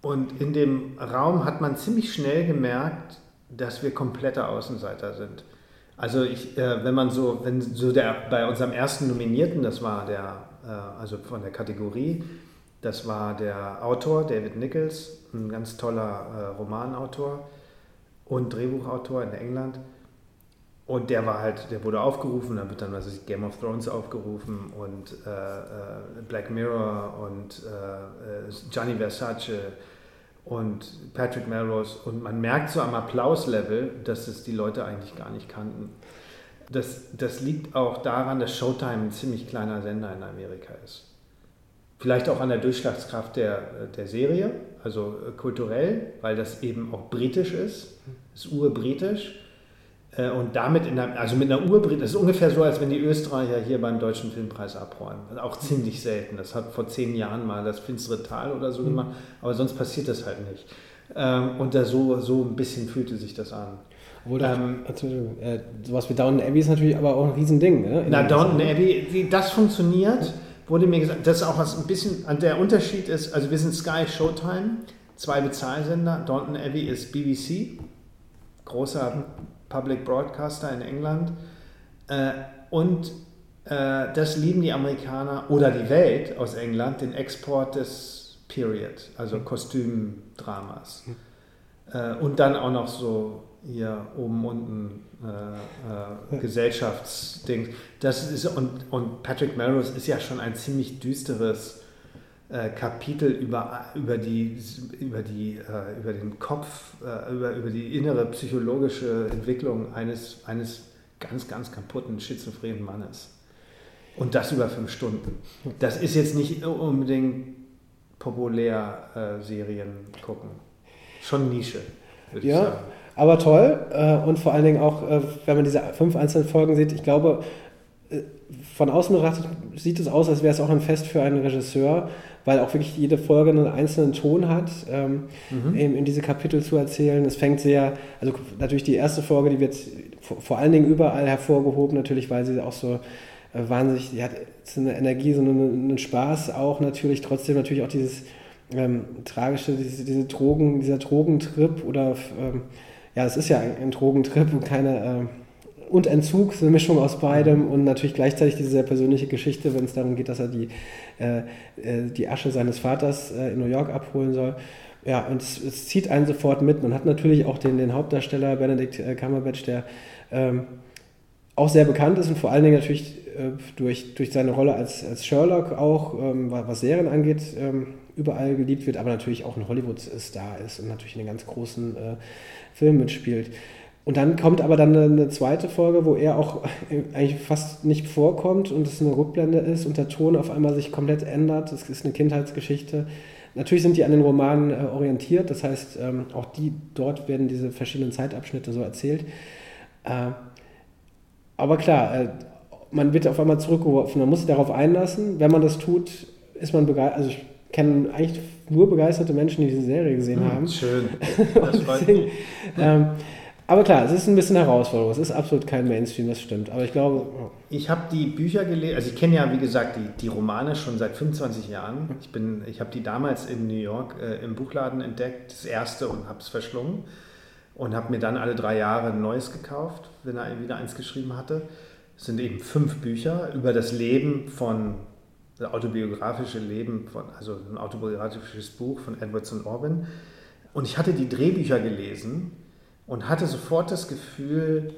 Und in dem Raum hat man ziemlich schnell gemerkt, dass wir komplette Außenseiter sind. Also ich, äh, wenn man so, wenn so der bei unserem ersten Nominierten, das war der, äh, also von der Kategorie, das war der Autor David Nichols, ein ganz toller äh, Romanautor und Drehbuchautor in England. Und der war halt, der wurde aufgerufen, dann wird dann, was ist Game of Thrones aufgerufen und äh, äh, Black Mirror und äh, äh, Gianni Versace und Patrick Melrose. Und man merkt so am Applauslevel, dass es die Leute eigentlich gar nicht kannten. Das, das liegt auch daran, dass Showtime ein ziemlich kleiner Sender in Amerika ist. Vielleicht auch an der Durchschlagskraft der, der Serie, also kulturell, weil das eben auch britisch ist, ist urbritisch und damit in der, also mit einer Urbrit, das ist ungefähr so, als wenn die Österreicher hier beim Deutschen Filmpreis abräumen. Auch ziemlich selten. Das hat vor zehn Jahren mal das Finstere Tal oder so mhm. gemacht, aber sonst passiert das halt nicht. Ähm, und da so, so ein bisschen fühlte sich das an. Obwohl ähm, äh, sowas wie Downton Abbey ist natürlich aber auch ein Riesending. Ne? Na, Downton Abbey, wie das funktioniert, wurde mir gesagt, das ist auch was ein bisschen, der Unterschied ist, also wir sind Sky Showtime, zwei Bezahlsender, Downton Abbey ist BBC, großer Public Broadcaster in England. Äh, und äh, das lieben die Amerikaner oder die Welt aus England, den Export des Period, also Kostümdramas. Äh, und dann auch noch so hier oben unten äh, äh, Gesellschaftsding. Das ist, und, und Patrick Melrose ist ja schon ein ziemlich düsteres Kapitel über, über, die, über, die, äh, über den Kopf, äh, über, über die innere psychologische Entwicklung eines, eines ganz, ganz kaputten, schizophrenen Mannes. Und das über fünf Stunden. Das ist jetzt nicht unbedingt populär äh, Serien gucken. Schon Nische, würde ja, ich sagen. Aber toll. Äh, und vor allen Dingen auch, äh, wenn man diese fünf einzelnen Folgen sieht, ich glaube, von außen betrachtet sieht es aus, als wäre es auch ein Fest für einen Regisseur, weil auch wirklich jede Folge einen einzelnen Ton hat, ähm, mhm. eben in diese Kapitel zu erzählen. Es fängt sehr, also natürlich die erste Folge, die wird vor allen Dingen überall hervorgehoben, natürlich, weil sie auch so äh, wahnsinnig, die hat so eine Energie, so einen, einen Spaß auch natürlich, trotzdem natürlich auch dieses ähm, tragische, diese, diese Drogen, dieser Drogentrip oder ähm, ja, es ist ja ein, ein Drogentrip und keine äh, und Entzug, so eine Mischung aus beidem und natürlich gleichzeitig diese sehr persönliche Geschichte, wenn es darum geht, dass er die, äh, äh, die Asche seines Vaters äh, in New York abholen soll. ja, und es, es, zieht einen sofort mit. Man hat natürlich auch den, den Hauptdarsteller Benedict äh, Cumberbatch, der ähm, auch sehr bekannt ist und vor allen Dingen natürlich äh, durch, durch seine Rolle als, als Sherlock auch, ähm, was Serien angeht, ähm, überall geliebt wird, aber natürlich auch ein Hollywood-Star ist und natürlich in den ganz großen äh, Filmen mitspielt. Und dann kommt aber dann eine zweite Folge, wo er auch eigentlich fast nicht vorkommt und es eine Rückblende ist und der Ton auf einmal sich komplett ändert. Das ist eine Kindheitsgeschichte. Natürlich sind die an den Romanen äh, orientiert, das heißt, ähm, auch die dort werden diese verschiedenen Zeitabschnitte so erzählt. Äh, aber klar, äh, man wird auf einmal zurückgeworfen, man muss sich darauf einlassen. Wenn man das tut, ist man begeistert. Also ich kenne eigentlich nur begeisterte Menschen, die diese Serie gesehen hm, haben. Schön. Das deswegen, ähm, aber klar, es ist ein bisschen Herausforderung. Es ist absolut kein Mainstream, das stimmt. Aber ich glaube. Ich habe die Bücher gelesen, also ich kenne ja, wie gesagt, die, die Romane schon seit 25 Jahren. Ich, ich habe die damals in New York äh, im Buchladen entdeckt, das erste, und habe es verschlungen. Und habe mir dann alle drei Jahre ein neues gekauft, wenn er wieder eins geschrieben hatte. Es sind eben fünf Bücher über das Leben von, das autobiografische Leben von, also ein autobiografisches Buch von Edwardson Orban. Und ich hatte die Drehbücher gelesen und hatte sofort das Gefühl,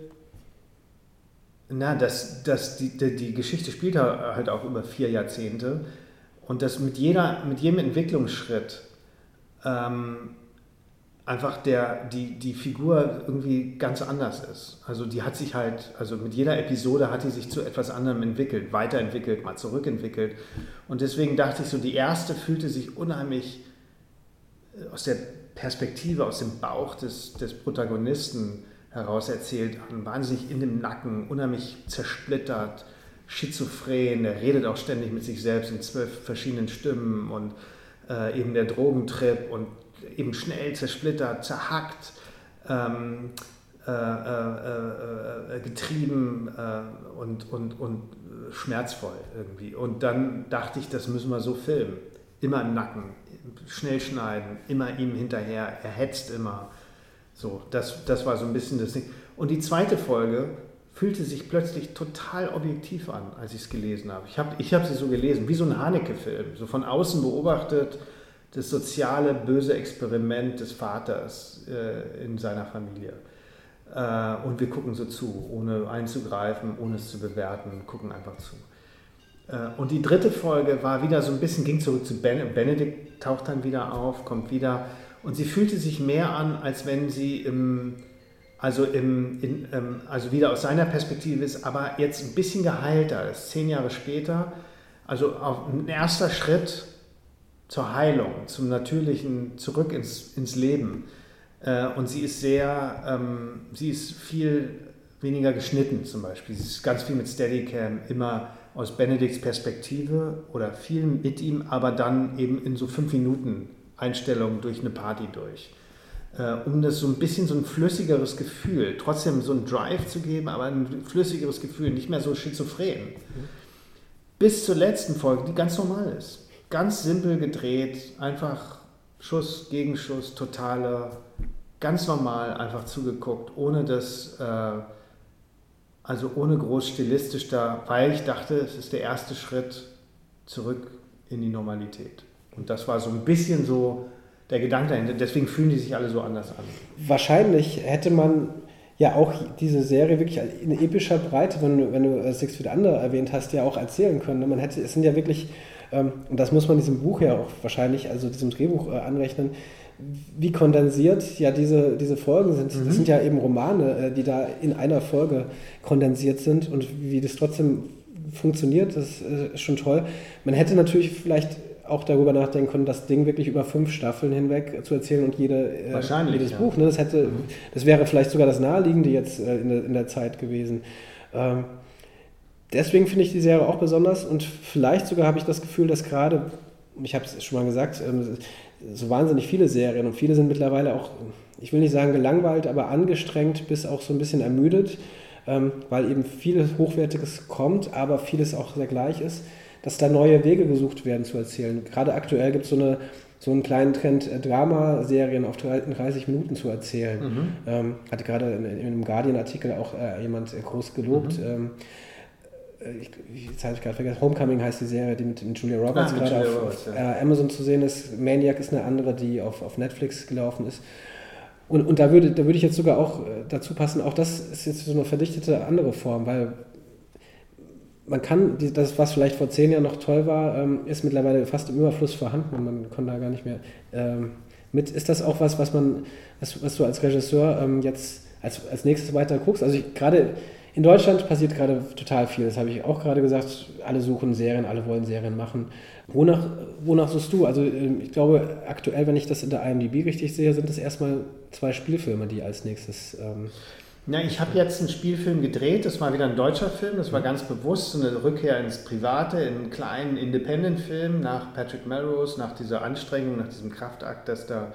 na, dass, dass die, die, die Geschichte spielt halt auch über vier Jahrzehnte und dass mit, jeder, mit jedem Entwicklungsschritt ähm, einfach der, die, die Figur irgendwie ganz anders ist. Also die hat sich halt, also mit jeder Episode hat die sich zu etwas anderem entwickelt, weiterentwickelt, mal zurückentwickelt. Und deswegen dachte ich so, die erste fühlte sich unheimlich äh, aus der Perspektive aus dem Bauch des, des Protagonisten heraus erzählt wahnsinnig in dem Nacken, unheimlich zersplittert, schizophren, er redet auch ständig mit sich selbst in zwölf verschiedenen Stimmen und äh, eben der Drogentrip und eben schnell zersplittert, zerhackt, ähm, äh, äh, äh getrieben äh, und, und, und schmerzvoll irgendwie. Und dann dachte ich, das müssen wir so filmen. Immer im Nacken, schnell schneiden, immer ihm hinterher, er hetzt immer. So, das, das war so ein bisschen das Ding. Und die zweite Folge fühlte sich plötzlich total objektiv an, als ich es gelesen habe. Ich habe ich hab sie so gelesen, wie so ein Haneke-Film, so von außen beobachtet, das soziale böse Experiment des Vaters äh, in seiner Familie. Äh, und wir gucken so zu, ohne einzugreifen, ohne es zu bewerten, gucken einfach zu. Äh, und die dritte Folge war wieder so ein bisschen, ging zurück zu ben, Benedikt, taucht dann wieder auf, kommt wieder. Und sie fühlte sich mehr an, als wenn sie im, also, im, in, ähm, also wieder aus seiner Perspektive ist, aber jetzt ein bisschen geheilter ist, zehn Jahre später. Also ein erster Schritt zur Heilung, zum natürlichen Zurück ins, ins Leben. Äh, und sie ist sehr, ähm, sie ist viel weniger geschnitten zum Beispiel. Sie ist ganz viel mit Steadicam, immer aus Benedikts Perspektive oder viel mit ihm, aber dann eben in so fünf Minuten Einstellungen durch eine Party durch. Äh, um das so ein bisschen so ein flüssigeres Gefühl, trotzdem so ein Drive zu geben, aber ein flüssigeres Gefühl, nicht mehr so schizophren. Bis zur letzten Folge, die ganz normal ist. Ganz simpel gedreht, einfach Schuss, Gegenschuss, totale, ganz normal einfach zugeguckt, ohne das. Äh, also ohne groß stilistisch da, weil ich dachte, es ist der erste Schritt zurück in die Normalität. Und das war so ein bisschen so der Gedanke dahinter. Deswegen fühlen die sich alle so anders an. Wahrscheinlich hätte man ja auch diese Serie wirklich in epischer Breite, wenn du, wenn du Six Feet Under erwähnt hast, ja auch erzählen können. Man hätte, es sind ja wirklich, ähm, und das muss man diesem Buch ja auch wahrscheinlich, also diesem Drehbuch äh, anrechnen, wie kondensiert ja diese, diese Folgen sind. Mhm. Das sind ja eben Romane, äh, die da in einer Folge kondensiert sind und wie das trotzdem funktioniert, das äh, ist schon toll. Man hätte natürlich vielleicht auch darüber nachdenken können, das Ding wirklich über fünf Staffeln hinweg zu erzählen und jede, äh, jedes ja. Buch. Ne? Das, hätte, mhm. das wäre vielleicht sogar das Naheliegende jetzt in der, in der Zeit gewesen. Ähm, deswegen finde ich die Serie auch besonders und vielleicht sogar habe ich das Gefühl, dass gerade, ich habe es schon mal gesagt, ähm, so wahnsinnig viele Serien und viele sind mittlerweile auch, ich will nicht sagen gelangweilt, aber angestrengt bis auch so ein bisschen ermüdet, ähm, weil eben vieles Hochwertiges kommt, aber vieles auch sehr gleich ist, dass da neue Wege gesucht werden zu erzählen. Gerade aktuell gibt es so, eine, so einen kleinen Trend, äh, Dramaserien auf 30 Minuten zu erzählen. Mhm. Ähm, hatte gerade in, in einem Guardian-Artikel auch äh, jemand groß gelobt. Mhm. Ähm, ich, jetzt habe ich gerade vergessen, Homecoming heißt die Serie, die mit, mit Julia Roberts Ah, gerade Julia auf, Roberts, ja. äh, Amazon zu sehen ist. Maniac ist eine andere, die auf, auf Netflix gelaufen ist. Und, und da, würde, da würde ich jetzt sogar auch äh, dazu passen, auch das ist jetzt so eine verdichtete andere Form, weil man kann, das, was vielleicht vor zehn Jahren noch toll war, ähm, ist mittlerweile fast im Überfluss vorhanden und man kann da gar nicht mehr ähm, mit. Ist das auch was, was man, was, was du als Regisseur ähm, jetzt als, als nächstes weiter guckst? Also ich, gerade in Deutschland passiert gerade total viel, das habe ich auch gerade gesagt, alle suchen Serien, alle wollen Serien machen. Wonach, wonach suchst du? Also ähm, ich glaube, aktuell, wenn ich das in der IMDb richtig sehe, sind es erstmal zwei Spielfilme, die als nächstes ähm, Ja, ich habe jetzt einen Spielfilm gedreht, das war wieder ein deutscher Film, das war ganz bewusst eine Rückkehr ins Private, in einen kleinen Independent-Film nach Patrick Melrose, nach dieser Anstrengung, nach diesem Kraftakt, das da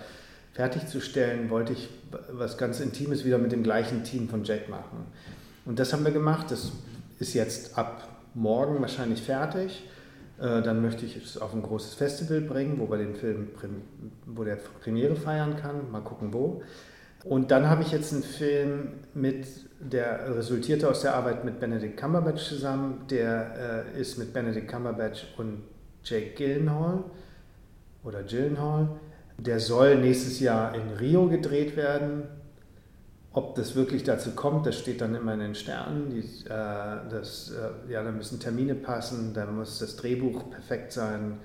fertigzustellen, wollte ich was ganz Intimes wieder mit dem gleichen Team von Jack machen. Und das haben wir gemacht, das ist jetzt ab morgen wahrscheinlich fertig. Äh, Dann möchte ich es auf ein großes Festival bringen, wo wir den Film, wo der Premiere feiern kann. Mal gucken wo. Und dann habe ich jetzt einen Film mit, der resultierte aus der Arbeit mit Benedict Cumberbatch zusammen. Der äh, ist mit Benedict Cumberbatch und Jake Gyllenhaal oder Gyllenhaal. Der soll nächstes Jahr in Rio gedreht werden. Ob das wirklich dazu kommt, das steht dann immer in den Sternen. Die, äh, das, äh, ja, da müssen Termine passen, da muss das Drehbuch perfekt sein.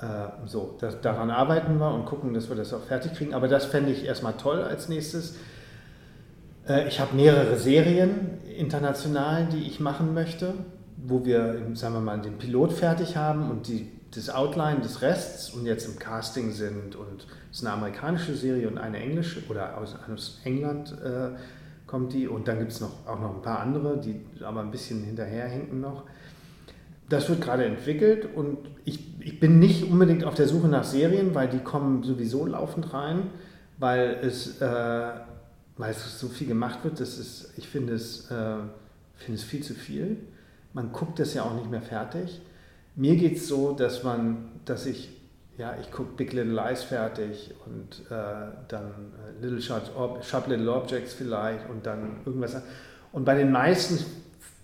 Äh, so, das, daran arbeiten wir und gucken, dass wir das auch fertig kriegen. Aber das fände ich erstmal toll als nächstes. Äh, ich habe mehrere Serien international, die ich machen möchte, wo wir, sagen wir mal, den Pilot fertig haben und die, das Outline des Rests und jetzt im Casting sind. Und es ist eine amerikanische Serie und eine englische oder aus, aus England äh, kommt die. Und dann gibt es noch, auch noch ein paar andere, die aber ein bisschen hinterherhinken noch. Das wird gerade entwickelt und ich, ich bin nicht unbedingt auf der Suche nach Serien, weil die kommen sowieso laufend rein, weil es, äh, weil es so viel gemacht wird. Das ist, ich finde es, äh, finde es viel zu viel. Man guckt das ja auch nicht mehr fertig. Mir geht es so, dass man, dass ich, ja, ich gucke Big Little Lies fertig und äh, dann äh, Little Sharp, Little Objects vielleicht und dann irgendwas. Und bei den meisten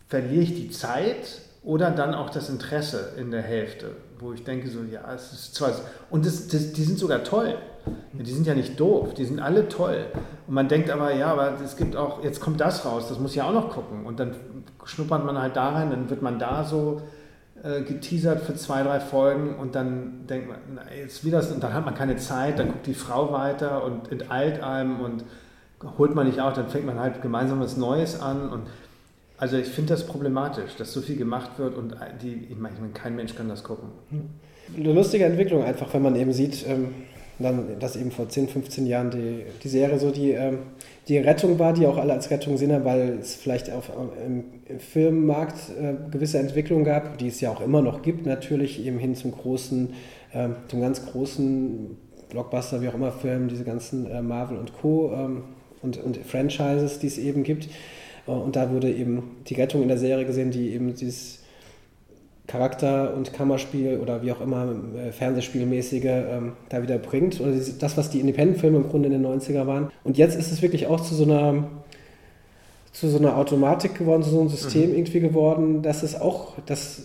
verliere ich die Zeit oder dann auch das Interesse in der Hälfte, wo ich denke so, ja, es ist zwar, und das, das, die sind sogar toll. Die sind ja nicht doof, die sind alle toll. Und man denkt aber, ja, aber es gibt auch, jetzt kommt das raus, das muss ja auch noch gucken. Und dann schnuppert man halt da rein, dann wird man da so äh, geteasert für zwei, drei Folgen und dann denkt man, na, jetzt wieder, und dann hat man keine Zeit, dann guckt die Frau weiter und enteilt einem und holt man nicht auf, dann fängt man halt gemeinsam was Neues an und also ich finde das problematisch, dass so viel gemacht wird und die, ich meine, kein Mensch kann das gucken. Eine lustige Entwicklung einfach, wenn man eben sieht, ähm, dann, dass eben vor 10, 15 Jahren die, die Serie so die, ähm, die Rettung war, die auch alle als Rettung sehen, weil es vielleicht auf, im, im Filmmarkt äh, gewisse Entwicklungen gab, die es ja auch immer noch gibt, natürlich eben hin zum großen, ähm, zum ganz großen Blockbuster, wie auch immer Film, diese ganzen äh, Marvel und Co. Ähm, und, und Franchises, die es eben gibt. Äh, Und da wurde eben die Rettung in der Serie gesehen, die eben dieses Charakter- und Kammerspiel oder wie auch immer äh, Fernsehspielmäßige ähm, da wieder bringt. Oder das, was die Independent-Filme im Grunde in den 90er waren. Und jetzt ist es wirklich auch zu so einer zu so einer Automatik geworden, zu so einem System mhm. irgendwie geworden, dass es auch, das,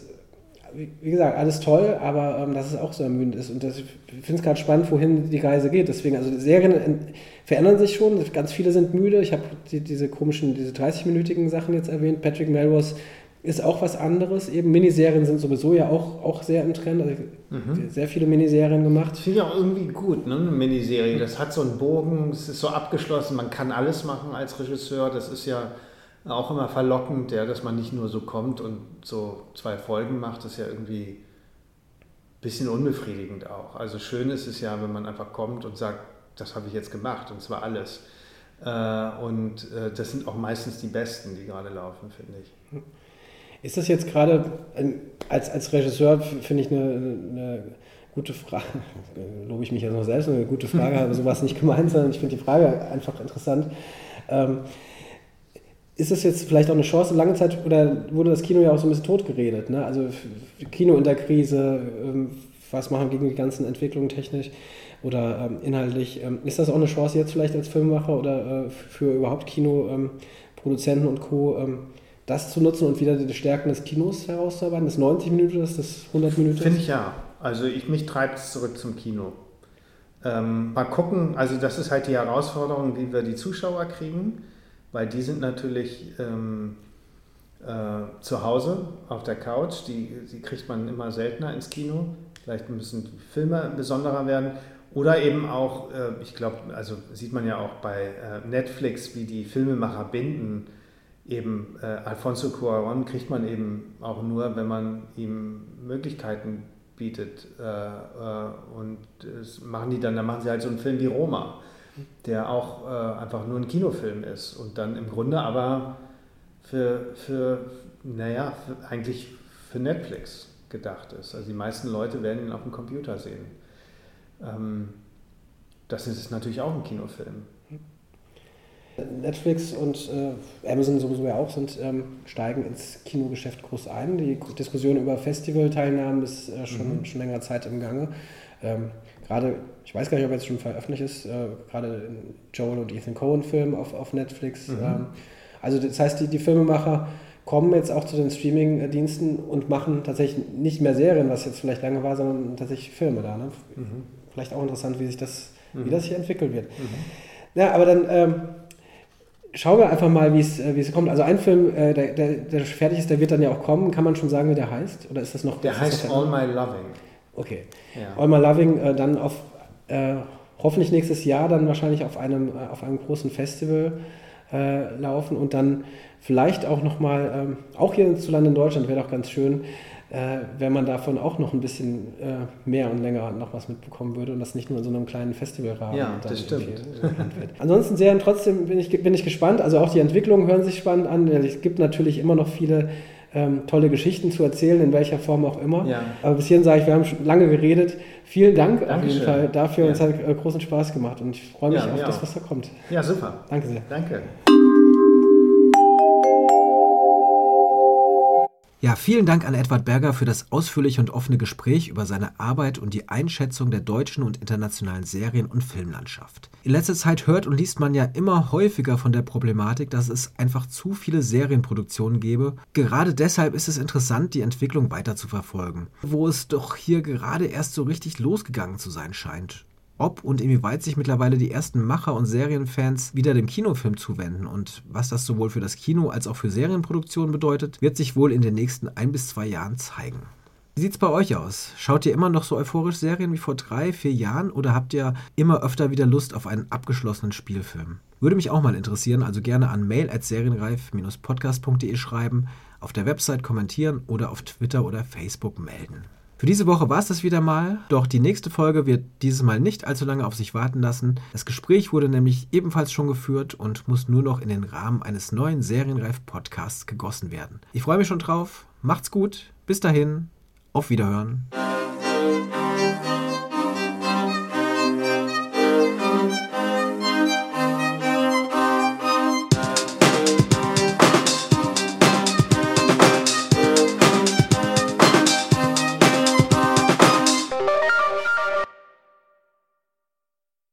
wie gesagt, alles toll, aber ähm, dass es auch so ermüdend ist. Und das, ich finde es gerade spannend, wohin die Reise geht. Deswegen, also die Serien verändern sich schon, ganz viele sind müde. Ich habe die, diese komischen, diese 30-minütigen Sachen jetzt erwähnt. Patrick Melrose ist auch was anderes. Eben Miniserien sind sowieso ja auch, auch sehr im Trend. Also mhm. Sehr viele Miniserien gemacht. Finde ich auch irgendwie gut, ne? eine Miniserie. Das hat so einen Bogen, es ist so abgeschlossen, man kann alles machen als Regisseur. Das ist ja auch immer verlockend, ja, dass man nicht nur so kommt und so zwei Folgen macht. Das ist ja irgendwie ein bisschen unbefriedigend auch. Also schön ist es ja, wenn man einfach kommt und sagt, das habe ich jetzt gemacht und zwar alles. Und das sind auch meistens die besten, die gerade laufen, finde ich. Ist das jetzt gerade als, als Regisseur, finde ich, eine, eine gute Frage, lobe ich mich ja noch selbst, eine gute Frage, aber sowas nicht gemeint, sondern ich finde die Frage einfach interessant. Ähm, ist das jetzt vielleicht auch eine Chance? Lange Zeit oder wurde das Kino ja auch so ein bisschen totgeredet. Ne? Also Kino in der Krise, ähm, was machen gegen die ganzen Entwicklungen technisch oder ähm, inhaltlich. Ähm, ist das auch eine Chance jetzt vielleicht als Filmemacher oder äh, für überhaupt Kinoproduzenten und Co., das zu nutzen und wieder die Stärken des Kinos herauszuarbeiten? Das 90 Minuten ist, das 100 Minuten Finde ich ja. Also ich, mich treibt es zurück zum Kino. Ähm, mal gucken, also das ist halt die Herausforderung, wie wir die Zuschauer kriegen, weil die sind natürlich ähm, äh, zu Hause auf der Couch, die, die kriegt man immer seltener ins Kino. Vielleicht müssen Filme besonderer werden. Oder eben auch, äh, ich glaube, also sieht man ja auch bei äh, Netflix, wie die Filmemacher binden. Eben äh, Alfonso Cuarón kriegt man eben auch nur, wenn man ihm Möglichkeiten bietet. Äh, äh, und das machen die dann, dann machen sie halt so einen Film wie Roma, der auch äh, einfach nur ein Kinofilm ist und dann im Grunde aber für, für naja, für, eigentlich für Netflix gedacht ist. Also die meisten Leute werden ihn auf dem Computer sehen. Ähm, das ist natürlich auch ein Kinofilm. Netflix und äh, Amazon sowieso ja auch sind, ähm, steigen ins Kinogeschäft groß ein. Die Diskussion über Festivalteilnahmen ist äh, schon, mhm. schon längere Zeit im Gange. Ähm, gerade, ich weiß gar nicht, ob jetzt schon veröffentlicht ist, äh, gerade Joel und Ethan Cohen-Film auf, auf Netflix. Mhm. Ähm, also das heißt, die, die Filmemacher kommen jetzt auch zu den Streaming-Diensten und machen tatsächlich nicht mehr Serien, was jetzt vielleicht lange war, sondern tatsächlich Filme da. Ne? Mhm. Vielleicht auch interessant, wie sich das, mhm. wie das hier entwickeln wird. Mhm. Ja, aber dann ähm, schauen wir einfach mal, wie es, äh, es kommt. Also ein Film, äh, der, der, der, fertig ist, der wird dann ja auch kommen. Kann man schon sagen, wie der heißt? Oder ist das noch? Der heißt All My Loving. Okay. Ja. All My Loving äh, dann auf äh, hoffentlich nächstes Jahr dann wahrscheinlich auf einem, äh, auf einem großen Festival äh, laufen und dann vielleicht auch nochmal, ähm, auch hier zu Land in Deutschland wäre doch ganz schön, äh, wenn man davon auch noch ein bisschen äh, mehr und länger noch was mitbekommen würde und das nicht nur in so einem kleinen Festivalrahmen. Ja, das stimmt. Ansonsten sehr trotzdem bin ich, bin ich gespannt. Also auch die Entwicklungen hören sich spannend an. Es gibt natürlich immer noch viele ähm, tolle Geschichten zu erzählen, in welcher Form auch immer. Ja. Aber bis hierhin sage ich, wir haben schon lange geredet. Vielen Dank Dankeschön. auf jeden Fall dafür. Ja. Es hat äh, großen Spaß gemacht und ich freue mich ja, auf das, was da kommt. Ja, super. Danke sehr. Danke. Ja, vielen Dank an Edward Berger für das ausführliche und offene Gespräch über seine Arbeit und die Einschätzung der deutschen und internationalen Serien- und Filmlandschaft. In letzter Zeit hört und liest man ja immer häufiger von der Problematik, dass es einfach zu viele Serienproduktionen gäbe. Gerade deshalb ist es interessant, die Entwicklung weiter zu verfolgen, wo es doch hier gerade erst so richtig losgegangen zu sein scheint ob und inwieweit sich mittlerweile die ersten Macher und Serienfans wieder dem Kinofilm zuwenden und was das sowohl für das Kino als auch für Serienproduktionen bedeutet, wird sich wohl in den nächsten ein bis zwei Jahren zeigen. Wie sieht's bei euch aus? Schaut ihr immer noch so euphorisch Serien wie vor drei, vier Jahren oder habt ihr immer öfter wieder Lust auf einen abgeschlossenen Spielfilm? Würde mich auch mal interessieren, also gerne an mail at serienreif-podcast.de schreiben, auf der Website kommentieren oder auf Twitter oder Facebook melden. Für diese Woche war es das wieder mal, doch die nächste Folge wird dieses Mal nicht allzu lange auf sich warten lassen. Das Gespräch wurde nämlich ebenfalls schon geführt und muss nur noch in den Rahmen eines neuen Serienreif-Podcasts gegossen werden. Ich freue mich schon drauf. Macht's gut. Bis dahin. Auf Wiederhören.